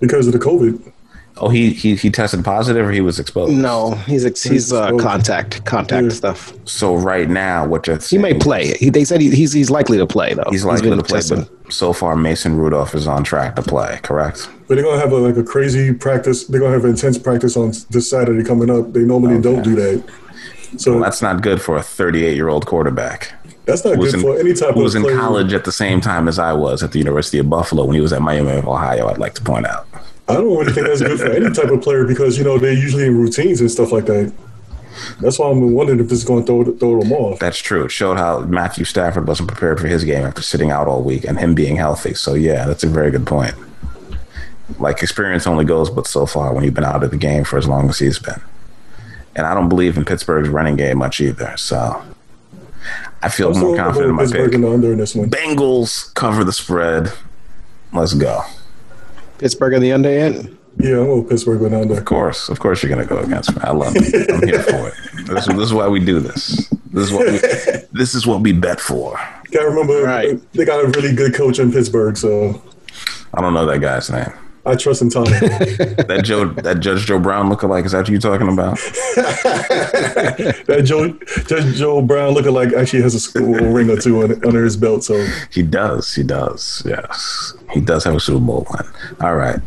S2: Because of the COVID.
S1: Oh, he he he tested positive, or he was exposed.
S3: No, he's ex- he's uh, contact contact yeah. stuff.
S1: So right now, what you're
S3: he may play. He, they said he, he's he's likely to play though.
S1: He's likely he's to play. But so far, Mason Rudolph is on track to play. Correct.
S2: But they're gonna have a, like a crazy practice. They're gonna have intense practice on this Saturday coming up. They normally okay. don't do that.
S1: So well, that's not good for a 38 year old quarterback.
S2: That's not good
S1: in,
S2: for any type
S1: who
S2: of.
S1: was in college at the same time as I was at the University of Buffalo when he was at Miami of Ohio. I'd like to point out.
S2: I don't really think that's good for any type of player because you know they're usually in routines and stuff like that. That's why I'm wondering if this is going to throw, throw them off.
S1: That's true. It showed how Matthew Stafford wasn't prepared for his game after sitting out all week and him being healthy. So yeah, that's a very good point. Like experience only goes but so far when you've been out of the game for as long as he's been. And I don't believe in Pittsburgh's running game much either. So I feel more confident in my Pittsburgh pick.
S2: under in this one.
S1: Bengals cover the spread. Let's go.
S3: Pittsburgh in the under yet?
S2: Yeah, I'm going Pittsburgh in the under.
S1: Of course, of course, you're going to go against me. I love it. I'm here for it. This, this, is why we do this. This is what we, this is what we bet for.
S2: Got to remember, right. they got a really good coach in Pittsburgh, so
S1: I don't know that guy's name.
S2: I trust in Tom.
S1: that Joe, that Judge Joe Brown lookalike is that what you talking about?
S2: that Joe, Judge Joe Brown lookalike actually has a school ring or two under his belt. So
S1: he does, he does, yes, he does have a Super Bowl one. All right,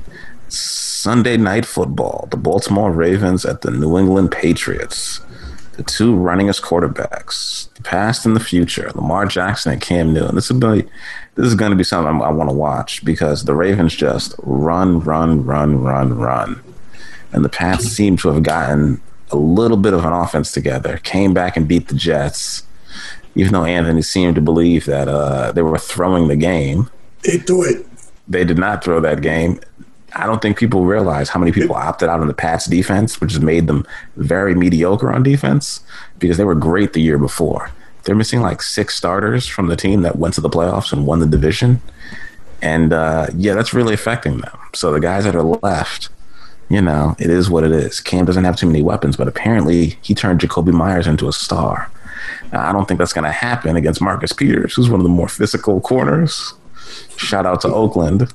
S1: Sunday night football: the Baltimore Ravens at the New England Patriots. The two runningest quarterbacks, the past and the future, Lamar Jackson and Cam Newton. This is going to be, this is going to be something I want to watch because the Ravens just run, run, run, run, run, and the Pats seem to have gotten a little bit of an offense together. Came back and beat the Jets, even though Anthony seemed to believe that uh, they were throwing the game.
S2: They do it.
S1: They did not throw that game. I don't think people realize how many people opted out on the Pats defense, which has made them very mediocre on defense because they were great the year before. They're missing like six starters from the team that went to the playoffs and won the division. And uh, yeah, that's really affecting them. So the guys that are left, you know, it is what it is. Cam doesn't have too many weapons, but apparently he turned Jakobi Meyers into a star. Now, I don't think that's going to happen against Marcus Peters, who's one of the more physical corners. Shout out to Oakland.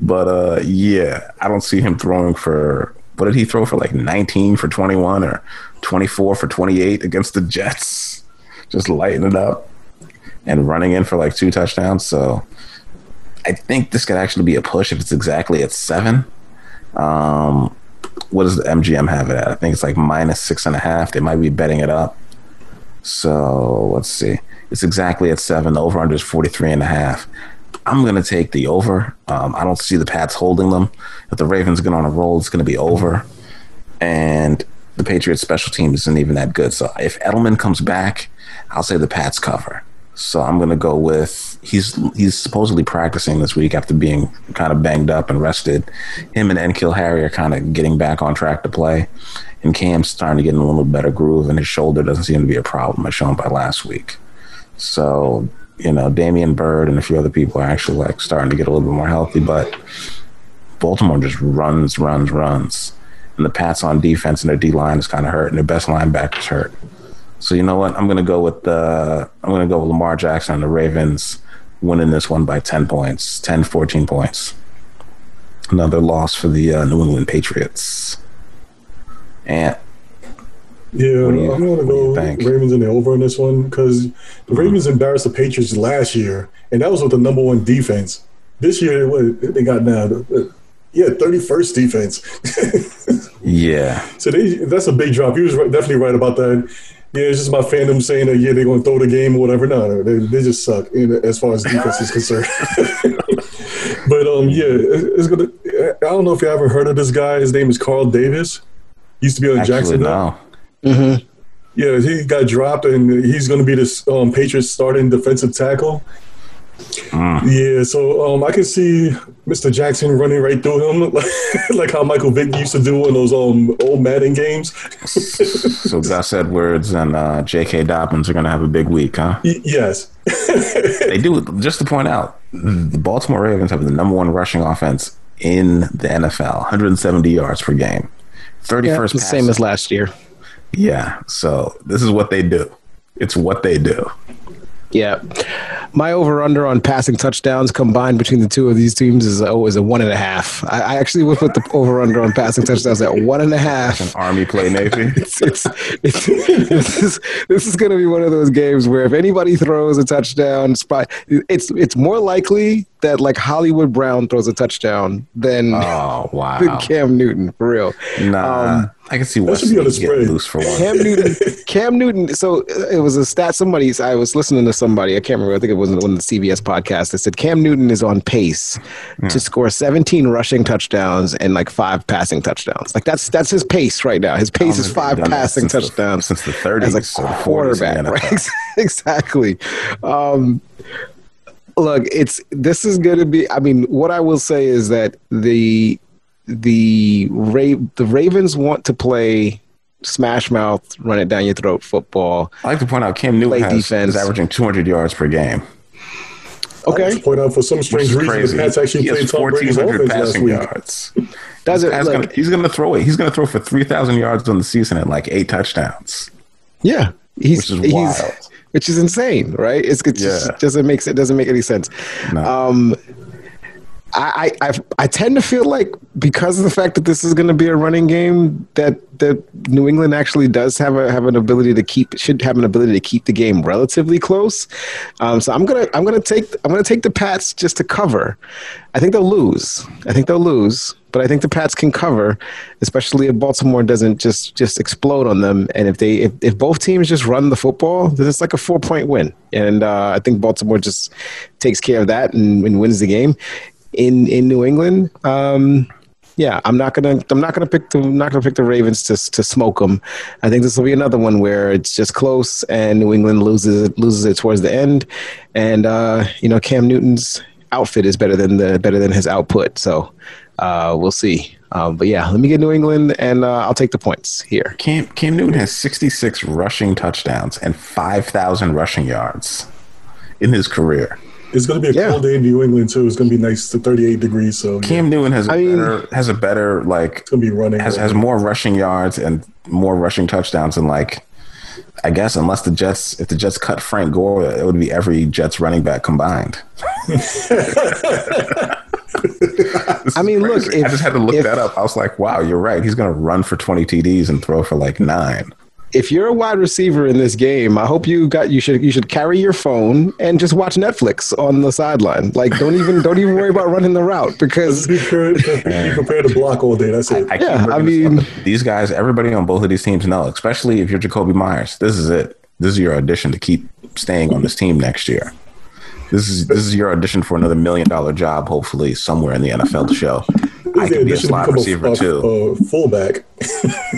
S1: But uh, yeah, I don't see him throwing for what did he throw for like 19 for 21 or 24 for 28 against the Jets? Just lighting it up and running in for like two touchdowns. So I think this could actually be a push if it's exactly at seven. Um, what does the MGM have it at? I think it's like minus six and a half. They might be betting it up. So let's see. It's exactly at seven. The over under is 43 and a half. I'm going to take the over. Um, I don't see the Pats holding them. If the Ravens get on a roll, it's going to be over. And the Patriots special team isn't even that good. So if Edelman comes back, I'll say the Pats cover. So I'm going to go with he's he's supposedly practicing this week after being kind of banged up and rested. Him and N'Keal Harry are kind of getting back on track to play, and Cam's starting to get in a little better groove, and his shoulder doesn't seem to be a problem as shown by last week. So you know, Damiere Byrd and a few other people are actually like starting to get a little bit more healthy, but Baltimore just runs, runs, runs. And the Pats on defense and their D line is kind of hurt, and their best linebackers hurt. So you know what? I'm gonna go with the I'm gonna go with Lamar Jackson and the Ravens winning this one by 10 points, 10, 14 points. Another loss for the uh, New England Patriots. And
S2: yeah, you, I'm going to go Ravens in the over on this one because the mm-hmm. Ravens embarrassed the Patriots last year, and that was with the number one defense. This year, what they got now? Yeah, 31st defense.
S1: yeah.
S2: So they, that's a big drop. He was definitely right about that. Yeah, it's just my fandom saying that, yeah, they're going to throw the game or whatever. No, they, they just suck as far as defense is concerned. but um, yeah, it's gonna. I don't know if you ever heard of this guy. His name is Carl Davis. He used to be on Actually, Jacksonville. No. Mm-hmm. Yeah, he got dropped, and he's going to be this um, Patriots starting defensive tackle. Mm. Yeah, so um, I can see Mr. Jackson running right through him, like how Michael Vick used to do in those um, old Madden games.
S1: so Gus Edwards and uh, J.K. Dobbins are going to have a big week, huh?
S2: Y- yes.
S1: they do. Just to point out, the Baltimore Ravens have the number one rushing offense in the NFL, 170 yards per game. 31st yeah,
S3: the same as last year.
S1: Yeah. So this is what they do. It's what they do.
S3: Yeah. My over under on passing touchdowns combined between the two of these teams is oh is a one and a half. I, I actually would put the over under on passing touchdowns at one and a half.
S1: An army play Navy.
S3: it's, it's, it's, this is this is going to be one of those games where if anybody throws a touchdown, it's it's more likely that like Hollywood Brown throws a touchdown than
S1: oh wow
S3: than Cam Newton for real.
S1: Nah. Um, I can see what should be on the spread. loose for one.
S3: Cam Newton, Cam Newton. So it was a stat. Somebody, I was listening to somebody. I can't remember. I think it was one of the CBS podcasts. That said Cam Newton is on pace yeah. to score 17 rushing touchdowns and like five passing touchdowns. Like that's that's his pace right now. His pace is five passing
S1: since
S3: touchdowns
S1: the, since the 30s
S3: as a quarterback. Right? exactly. Um, look, it's this is going to be. I mean, what I will say is that the the Ra- the Ravens want to play smash mouth, run it down your throat football.
S1: I like to point out Cam Newton has, defense. is averaging 200 yards per game.
S2: Okay. I like to point out for some strange reason crazy. the Pats actually played Tom Brady's offense last week.
S1: Yards. Does it? Gonna, he's going to throw it. He's going to throw for 3,000 yards on the season and like eight touchdowns.
S3: Yeah, he's which is wild. which is insane, right? It's, it yeah. just doesn't make it doesn't make any sense. No. Um, I, I I tend to feel like because of the fact that this is going to be a running game, that that New England actually does have a have an ability to keep should have an ability to keep the game relatively close. Um, so I'm gonna I'm gonna take I'm gonna take the Pats just to cover. I think they'll lose. I think they'll lose, but I think the Pats can cover, especially if Baltimore doesn't just just explode on them. And if they if, if both teams just run the football, then it's like a four point win. And uh, I think Baltimore just takes care of that and, and wins the game in in New England. Um, yeah, I'm not gonna I'm not gonna pick the I'm not gonna pick the Ravens to to smoke them. I think this will be another one where it's just close and New England loses it loses it towards the end, and uh, you know Cam Newton's outfit is better than the better than his output. So uh, we'll see. Um, but yeah, let me get New England, and uh, I'll take the points here.
S1: Cam Cam Newton has 66 rushing touchdowns and 5,000 rushing yards in his career.
S2: It's going to be a
S3: Yeah.
S2: cold day in New England too. It's going to be nice to 38 degrees. So yeah,
S1: Cam Newton has a
S3: I mean-
S1: has a better like
S2: it's going to be running.
S1: has has more rushing yards and more rushing touchdowns and like I guess unless the Jets if the Jets cut Frank Gore, it would be every Jets running back combined.
S3: I
S1: is
S3: mean, look,
S1: crazy. I just had to look
S3: if-
S1: that up. I was like, wow, you're right. He's going to run for 20 TDs and throw for like nine.
S3: If you're a wide receiver in this game, I hope you got you should you should carry your phone and just watch Netflix on the sideline. Like don't even don't even worry about running the route because
S2: Just be prepared, to block all day. That's it.
S1: I keep
S3: Yeah, I mean-
S1: these guys, everybody on both of these teams know, especially if you're Jakobi Meyers, this is it. This is your audition to keep staying on this team next year. This is this is your audition for another million dollar job, hopefully somewhere in the NFL show. I can be a
S2: This should
S1: slot receiver
S2: a,
S1: too.
S2: a, a fullback.
S3: Uh,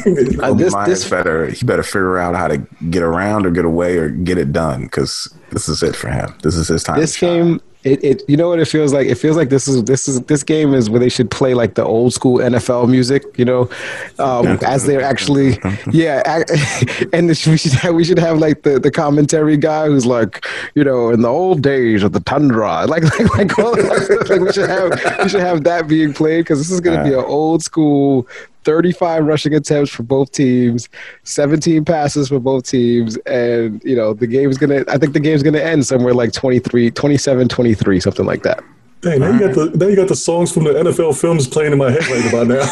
S1: Jakobi
S3: this-
S1: Meyers
S3: this-
S1: better he better figure out how to get around or get away or get it done because this is it for him. This is his time.
S3: this game it, it you know what it feels like it feels like this is this is this game is where they should play like the old school nfl music you know um, as they're actually yeah and this, we should have we should have like the the commentary guy who's like you know in the old days of the tundra like like like, all that, like we should have we should have that being played because this is going to be an old school 35 rushing attempts for both teams, 17 passes for both teams, and you know the game's gonna. I think the game's gonna end somewhere like 23, 27, 23, something like that.
S2: Dang, now you got the now you got the songs from the NFL films playing in my head right about now.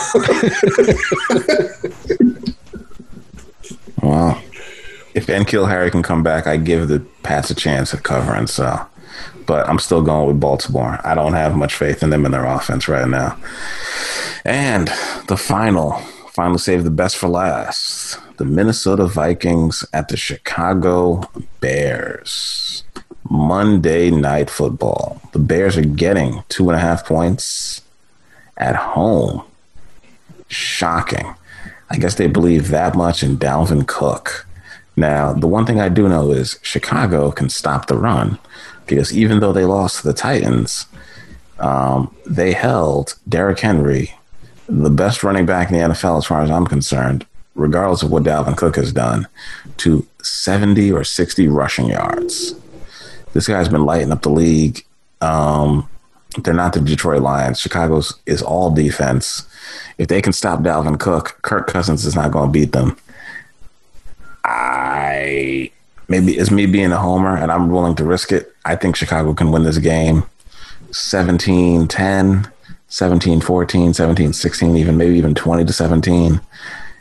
S1: Wow. If N'Keal Harry can come back, I give the Pats a chance at covering. So, but I'm still going with Baltimore. I don't have much faith in them in their offense right now. And the final, finally save the best for last. The Minnesota Vikings at the Chicago Bears. Monday night football. The Bears are getting two and a half points at home. Shocking. I guess they believe that much in Dalvin Cook. Now, the one thing I do know is Chicago can stop the run because even though they lost to the Titans, um, they held Derrick Henry, the best running back in the NFL as far as I'm concerned, regardless of what Dalvin Cook has done, to 70 or 60 rushing yards. This guy's been lighting up the league. Um, they're not the Detroit Lions. Chicago's is all defense. If they can stop Dalvin Cook, Kirk Cousins is not going to beat them. I maybe it's me being a homer and I'm willing to risk it. I think Chicago can win this game 17 10, 17 14, 17 16, even maybe even 20 to 17.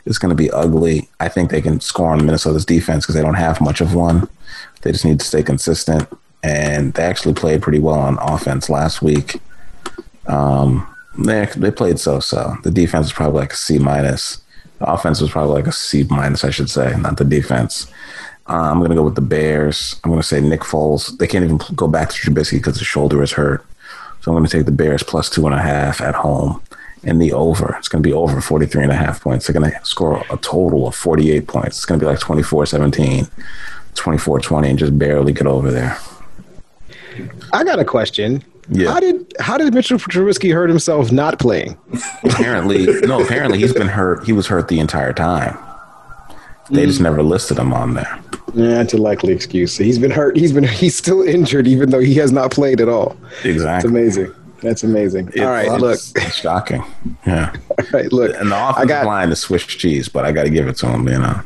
S1: It's going to be ugly. I think they can score on Minnesota's defense because they don't have much of one. They just need to stay consistent. And they actually played pretty well on offense last week. Um, they they played so so. The defense is probably like a C minus. The offense was probably like a C minus, I should say, not the defense. Uh, I'm going to go with the Bears. I'm going to say Nick Foles. They can't even go back to Trubisky because his shoulder is hurt. So I'm going to take the Bears plus two and a half at home and the over. It's going to be over 43 and a half points. They're going to score a total of 48 points. It's going to be like 24 17, 24 20, and just barely get over there.
S3: I got a question.
S1: Yeah.
S3: How did how did Mitchell Trubisky hurt himself not playing?
S1: apparently, no, apparently he's been hurt. He was hurt the entire time. They just mm. never listed him on there.
S3: Yeah, it's a likely excuse. He's been hurt. He's been he's still injured even though he has not played at all. It's
S1: Exactly.
S3: amazing. That's amazing. all right,
S1: It's-
S3: look.
S1: it's shocking. Yeah.
S3: All right, look.
S1: And the
S3: I
S1: offensive
S3: got
S1: line is Swiss cheese, but I got to give it to him. You know,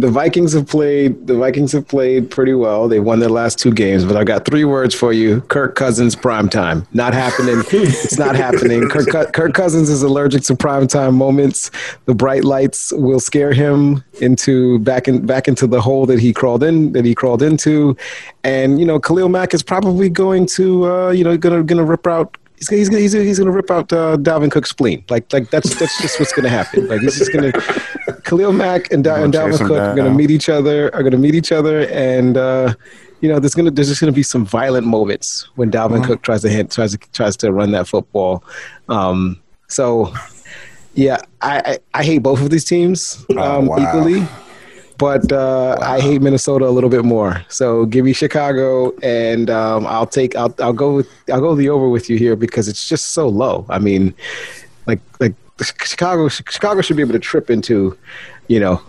S3: the Vikings have played. The Vikings have played pretty well. They won their last two games, but I got three words for you: Kirk Cousins prime time. Not happening. it's not happening. Kirk, Kirk Cousins is allergic to prime time moments. The bright lights will scare him into back in back into the hole that he crawled in that he crawled into, and you know Khalil Mack is probably going to uh, you know gonna gonna rip out he's he's he's, he's going to rip out uh, Dalvin Cook's spleen. Like like that's that's just what's going to happen. Like he's just going to Khalil Mack and, da- and Dalvin Cook are going to meet each other. Are going to meet each other, and uh, you know there's going to there's just going to be some violent moments when Dalvin uh-huh. Cook tries to hit tries to tries to run that football. Um, so yeah, I, I, I hate both of these teams oh, um, oh, wow. equally but uh, wow. I hate Minnesota a little bit more. So give me Chicago, and um, I'll take I'll I'll go with I'll go the over with you here because it's just so low. I mean, like like Chicago Chicago should be able to trip into, you know,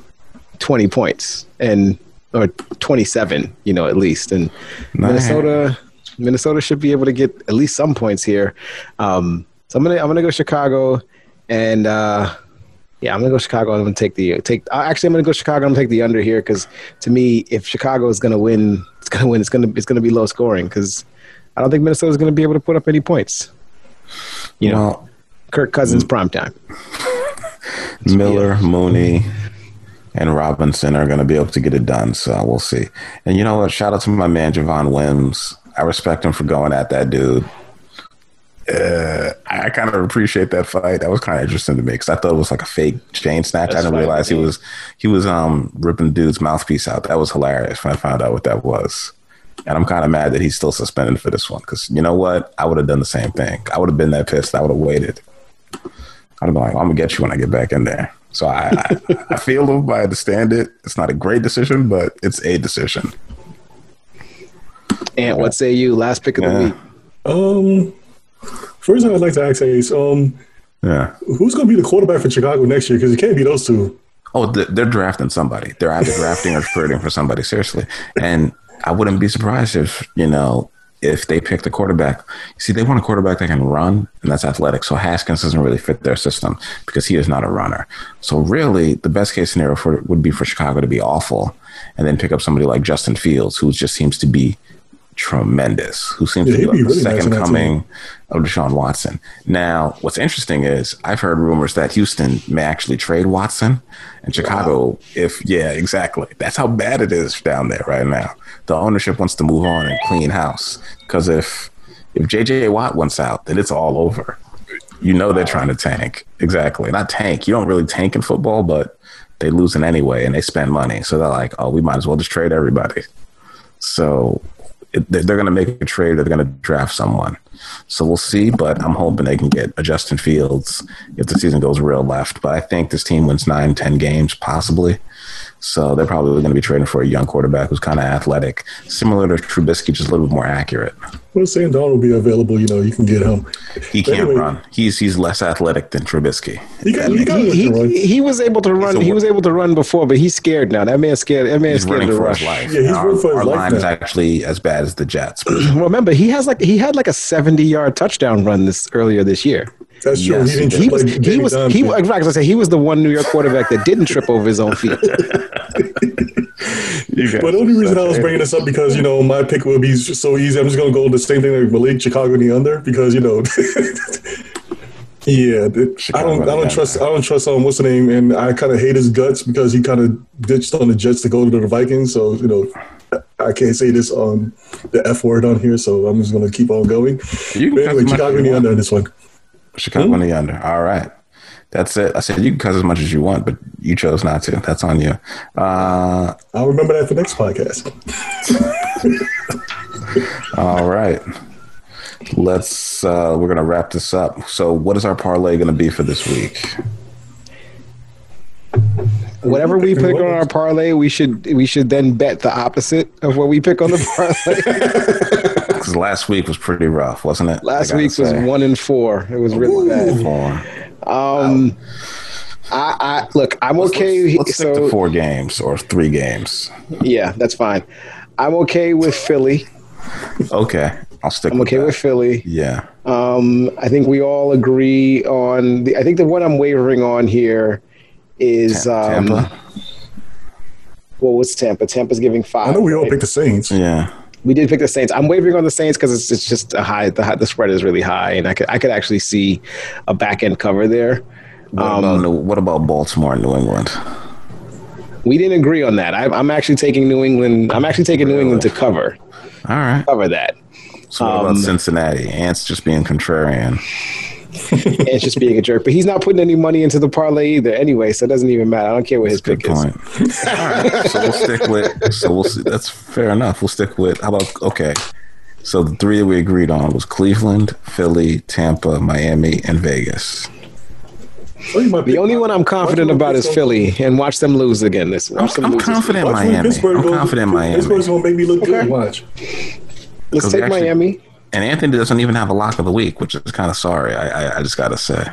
S3: twenty points and or twenty seven, you know, at least, and Minnesota Minnesota should be able to get at least some points here. Um, so I'm gonna I'm gonna go Chicago, and. Uh, yeah, I'm gonna go Chicago. I'm gonna take the take. Actually, I'm gonna go Chicago. I'm gonna take the under here because to me, if Chicago is gonna win, it's gonna win. It's gonna it's gonna be low scoring because I don't think Minnesota is gonna be able to put up any points. You know, well, Kirk Cousins prime time.
S1: Miller, Mooney, and Robinson are going to be able to get it done. So we'll see. And you know what? Shout out to my man Javon Wims. I respect him for going at that dude uh, I kind of appreciate that fight. That was kind of interesting to me because I thought it was like a fake chain snatch. That's I didn't realize he was he was um ripping dude's mouthpiece out. That was hilarious when I found out what that was. And I'm kind of mad that he's still suspended for this one because you know what? I would have done the same thing. I would have been that pissed. I would have waited. I'd have been like, I'm gonna get you when I get back in there. So I, I, I feel him. I understand it. It's not a great decision, but it's a decision.
S3: And what say you? Last pick of yeah. the week.
S2: Um, First thing I'd like to ask is, um, yeah, who's going to be the quarterback for Chicago next year? Because it can't be those two.
S1: Oh, they're drafting somebody. They're either drafting or trading for somebody. Seriously, and I wouldn't be surprised if you know if they pick the quarterback. See, they want a quarterback that can run and that's athletic. So Haskins doesn't really fit their system because he is not a runner. So really, the best case scenario for would be for Chicago to be awful and then pick up somebody like Justin Fields, who just seems to be tremendous, who seems yeah, to be like be the really second nice coming of Deshaun Watson. Now, what's interesting is I've heard rumors that Houston may actually trade Watson and Chicago. Wow. If yeah, exactly. That's how bad it is down there right now. The ownership wants to move on and clean house because if if JJ Watt wants out, then it's all over. You know they're trying to tank. Exactly. Not tank. You don't really tank in football, but they losing anyway and they spend money. So they're like, oh, we might as well just trade everybody. So they're going to make a trade. Or they're going to draft someone. So we'll see. But I'm hoping they can get a Justin Fields if the season goes real left. But I think this team wins nine, ten games possibly. So they're probably going to be trading for a young quarterback who's kind of athletic, similar to Trubisky, just a little bit more accurate.
S2: Well, Sam Darnold will be available. You know, you can get him.
S1: He can't anyway, run. He's he's less athletic than Trubisky.
S3: He, got, he, got he, he, he, was able to run. A, he was able to run before, but he's scared now. That man's scared. That man's scared to rush.
S1: Yeah, he's our, running for his our life line now. is actually as bad as the Jets.
S3: Remember, he has like he had like a seventy yard touchdown run this earlier this year.
S2: That's true.
S3: Yes, he, he was he was he, in I say he was the one New York quarterback that didn't trip over his own feet.
S2: but the only reason I was bringing this up because you know my pick would be so easy. I'm just gonna go the same thing like Malik Chicago the under because you know. yeah, I don't. I don't trust. I don't trust um what's the name, and I kind of hate his guts because he kind of ditched on the Jets to go to the Vikings. So you know, I can't say this on the F word on here, so I'm just gonna keep on going. You can anyway, Chicago the under on this one.
S1: Chicago hmm? the under. All right. That's it. I said you can cuss as much as you want, but you chose not to. That's on you. Uh,
S2: I'll remember that for next podcast.
S1: all right. Let's. Uh, we're gonna wrap this up. So, what is our parlay gonna be for this week?
S3: Whatever we pick on our parlay, we should we should then bet the opposite of what we pick on the parlay.
S1: Because last week was pretty rough, wasn't it?
S3: Last week was one in four. It was really Ooh. bad. Four. Um, I, I look. I'm let's, okay.
S1: Let's, let's so, stick to four games or three games.
S3: Yeah, that's fine. I'm okay with Philly.
S1: Okay, I'll stick.
S3: I'm
S1: with
S3: okay
S1: that.
S3: with Philly.
S1: Yeah.
S3: Um, I think we all agree on the. I think the one I'm wavering on here is um, Tampa. Well, what's Tampa? Tampa's giving five.
S2: I know we all
S3: right?
S2: picked the Saints.
S1: Yeah.
S3: We did pick the Saints. I'm wavering on the Saints because it's, it's just a high. The, high. the spread is really high, and I could I could actually see a back end cover there.
S1: What,
S3: Um,
S1: about, New- what about Baltimore and New England?
S3: We didn't agree on that. I, I'm actually taking New England. I'm actually taking New England to cover
S1: All right.
S3: cover that.
S1: So what
S3: Um,
S1: about Cincinnati? Ants just being contrarian.
S3: And it's just being a jerk, but he's not putting any money into the parlay either. Anyway, so it doesn't even matter. I don't care what his
S1: Good
S3: pick is.
S1: point. All right. So we'll stick with. So we'll see. That's fair enough. We'll stick with. How about okay? So the three that we agreed on was Cleveland, Philly, Tampa, Miami, and Vegas.
S2: Oh,
S3: The only one I'm confident about is Philly, and watch them lose again. This watch
S1: I'm
S3: lose this
S1: confident in
S2: watch when
S1: Miami. I'm confident in Miami.
S2: Pittsburgh's gonna make me look
S3: Okay.
S2: good. Watch.
S3: Let's take
S1: actually-
S3: Miami.
S1: And Anthony doesn't even have a lock of the week, which is kind of sorry. I, I, I just got to say.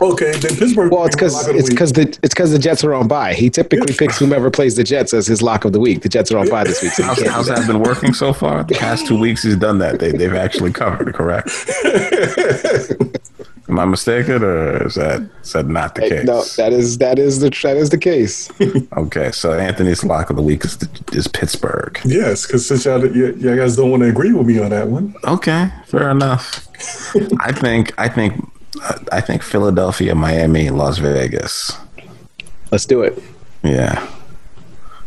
S2: Okay, then Pittsburgh.
S3: Well, it's because
S2: my lock of the
S3: it's because the it's because the Jets are on bye. He typically picks whomever plays the Jets as his lock of the week. The Jets are on bye this week, so he
S1: How's, how's
S3: that.
S1: that been working so far? The past two weeks he's done that. They, they've actually covered, correct? Am I mistaken, or is that is that not the case?
S3: No, that is that is the that is the case.
S1: Okay, so Anthony's lock of the week is, is Pittsburgh.
S2: yes, because since y'all, y- y'all guys don't want to agree with me on that one.
S1: Okay, fair enough. I think I think I think Philadelphia, Miami, Las Vegas.
S3: Let's do it.
S1: Yeah.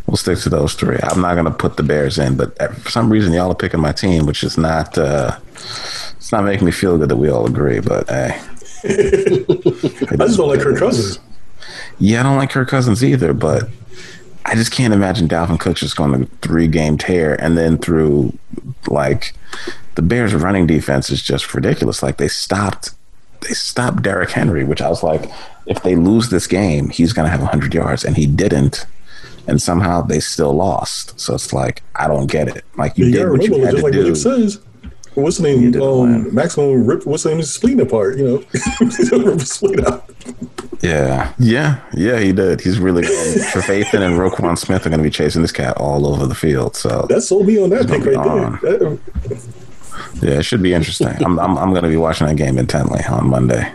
S1: We'll stick to those three. I'm not going to put the Bears in, but for some reason, y'all are picking my team, which is not, uh, it's not making me feel good that we all agree, but hey.
S2: I just don't like Kirk Cousins.
S1: Yeah, I don't like Kirk Cousins either, but I just can't imagine Dalvin Cook just going to three game tear and then through like the Bears running defense is just ridiculous. Like they stopped they stopped Derrick Henry, which I was like, if they lose this game, he's gonna have hundred yards and he didn't. And somehow they still lost. So it's like I don't get it. Like you did what you
S2: remember,
S1: had
S2: just
S1: to
S2: like
S1: do.
S2: Says, what's the name?
S1: did the plan.
S2: Um, maximum rip. What's the name? Is splitting apart. You know, split out.
S1: Yeah, yeah, yeah. He did. He's really good. Trevathan and Roquan Smith are going to be chasing this cat all over the field. So
S2: That sold me on that pick right
S1: on.
S2: there. That-
S1: Yeah, it should be interesting. I'm I'm, I'm going to be watching that game intently on Monday.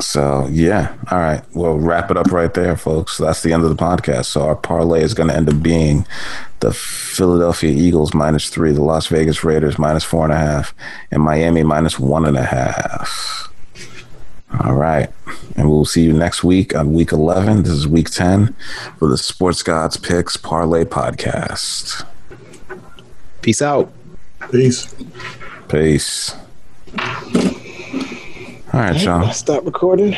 S1: So yeah, all right. We'll wrap it up right there, folks. That's the end of the podcast. So our parlay is going to end up being the Philadelphia Eagles minus three, the Las Vegas Raiders minus four and a half, and Miami minus one and a half. All right. And we'll see you next week on week 11. This is week 10 for the Sports Gods Picks Parlay Podcast.
S3: Peace out.
S2: Peace.
S1: Peace. All right, y'all.
S3: Stop recording.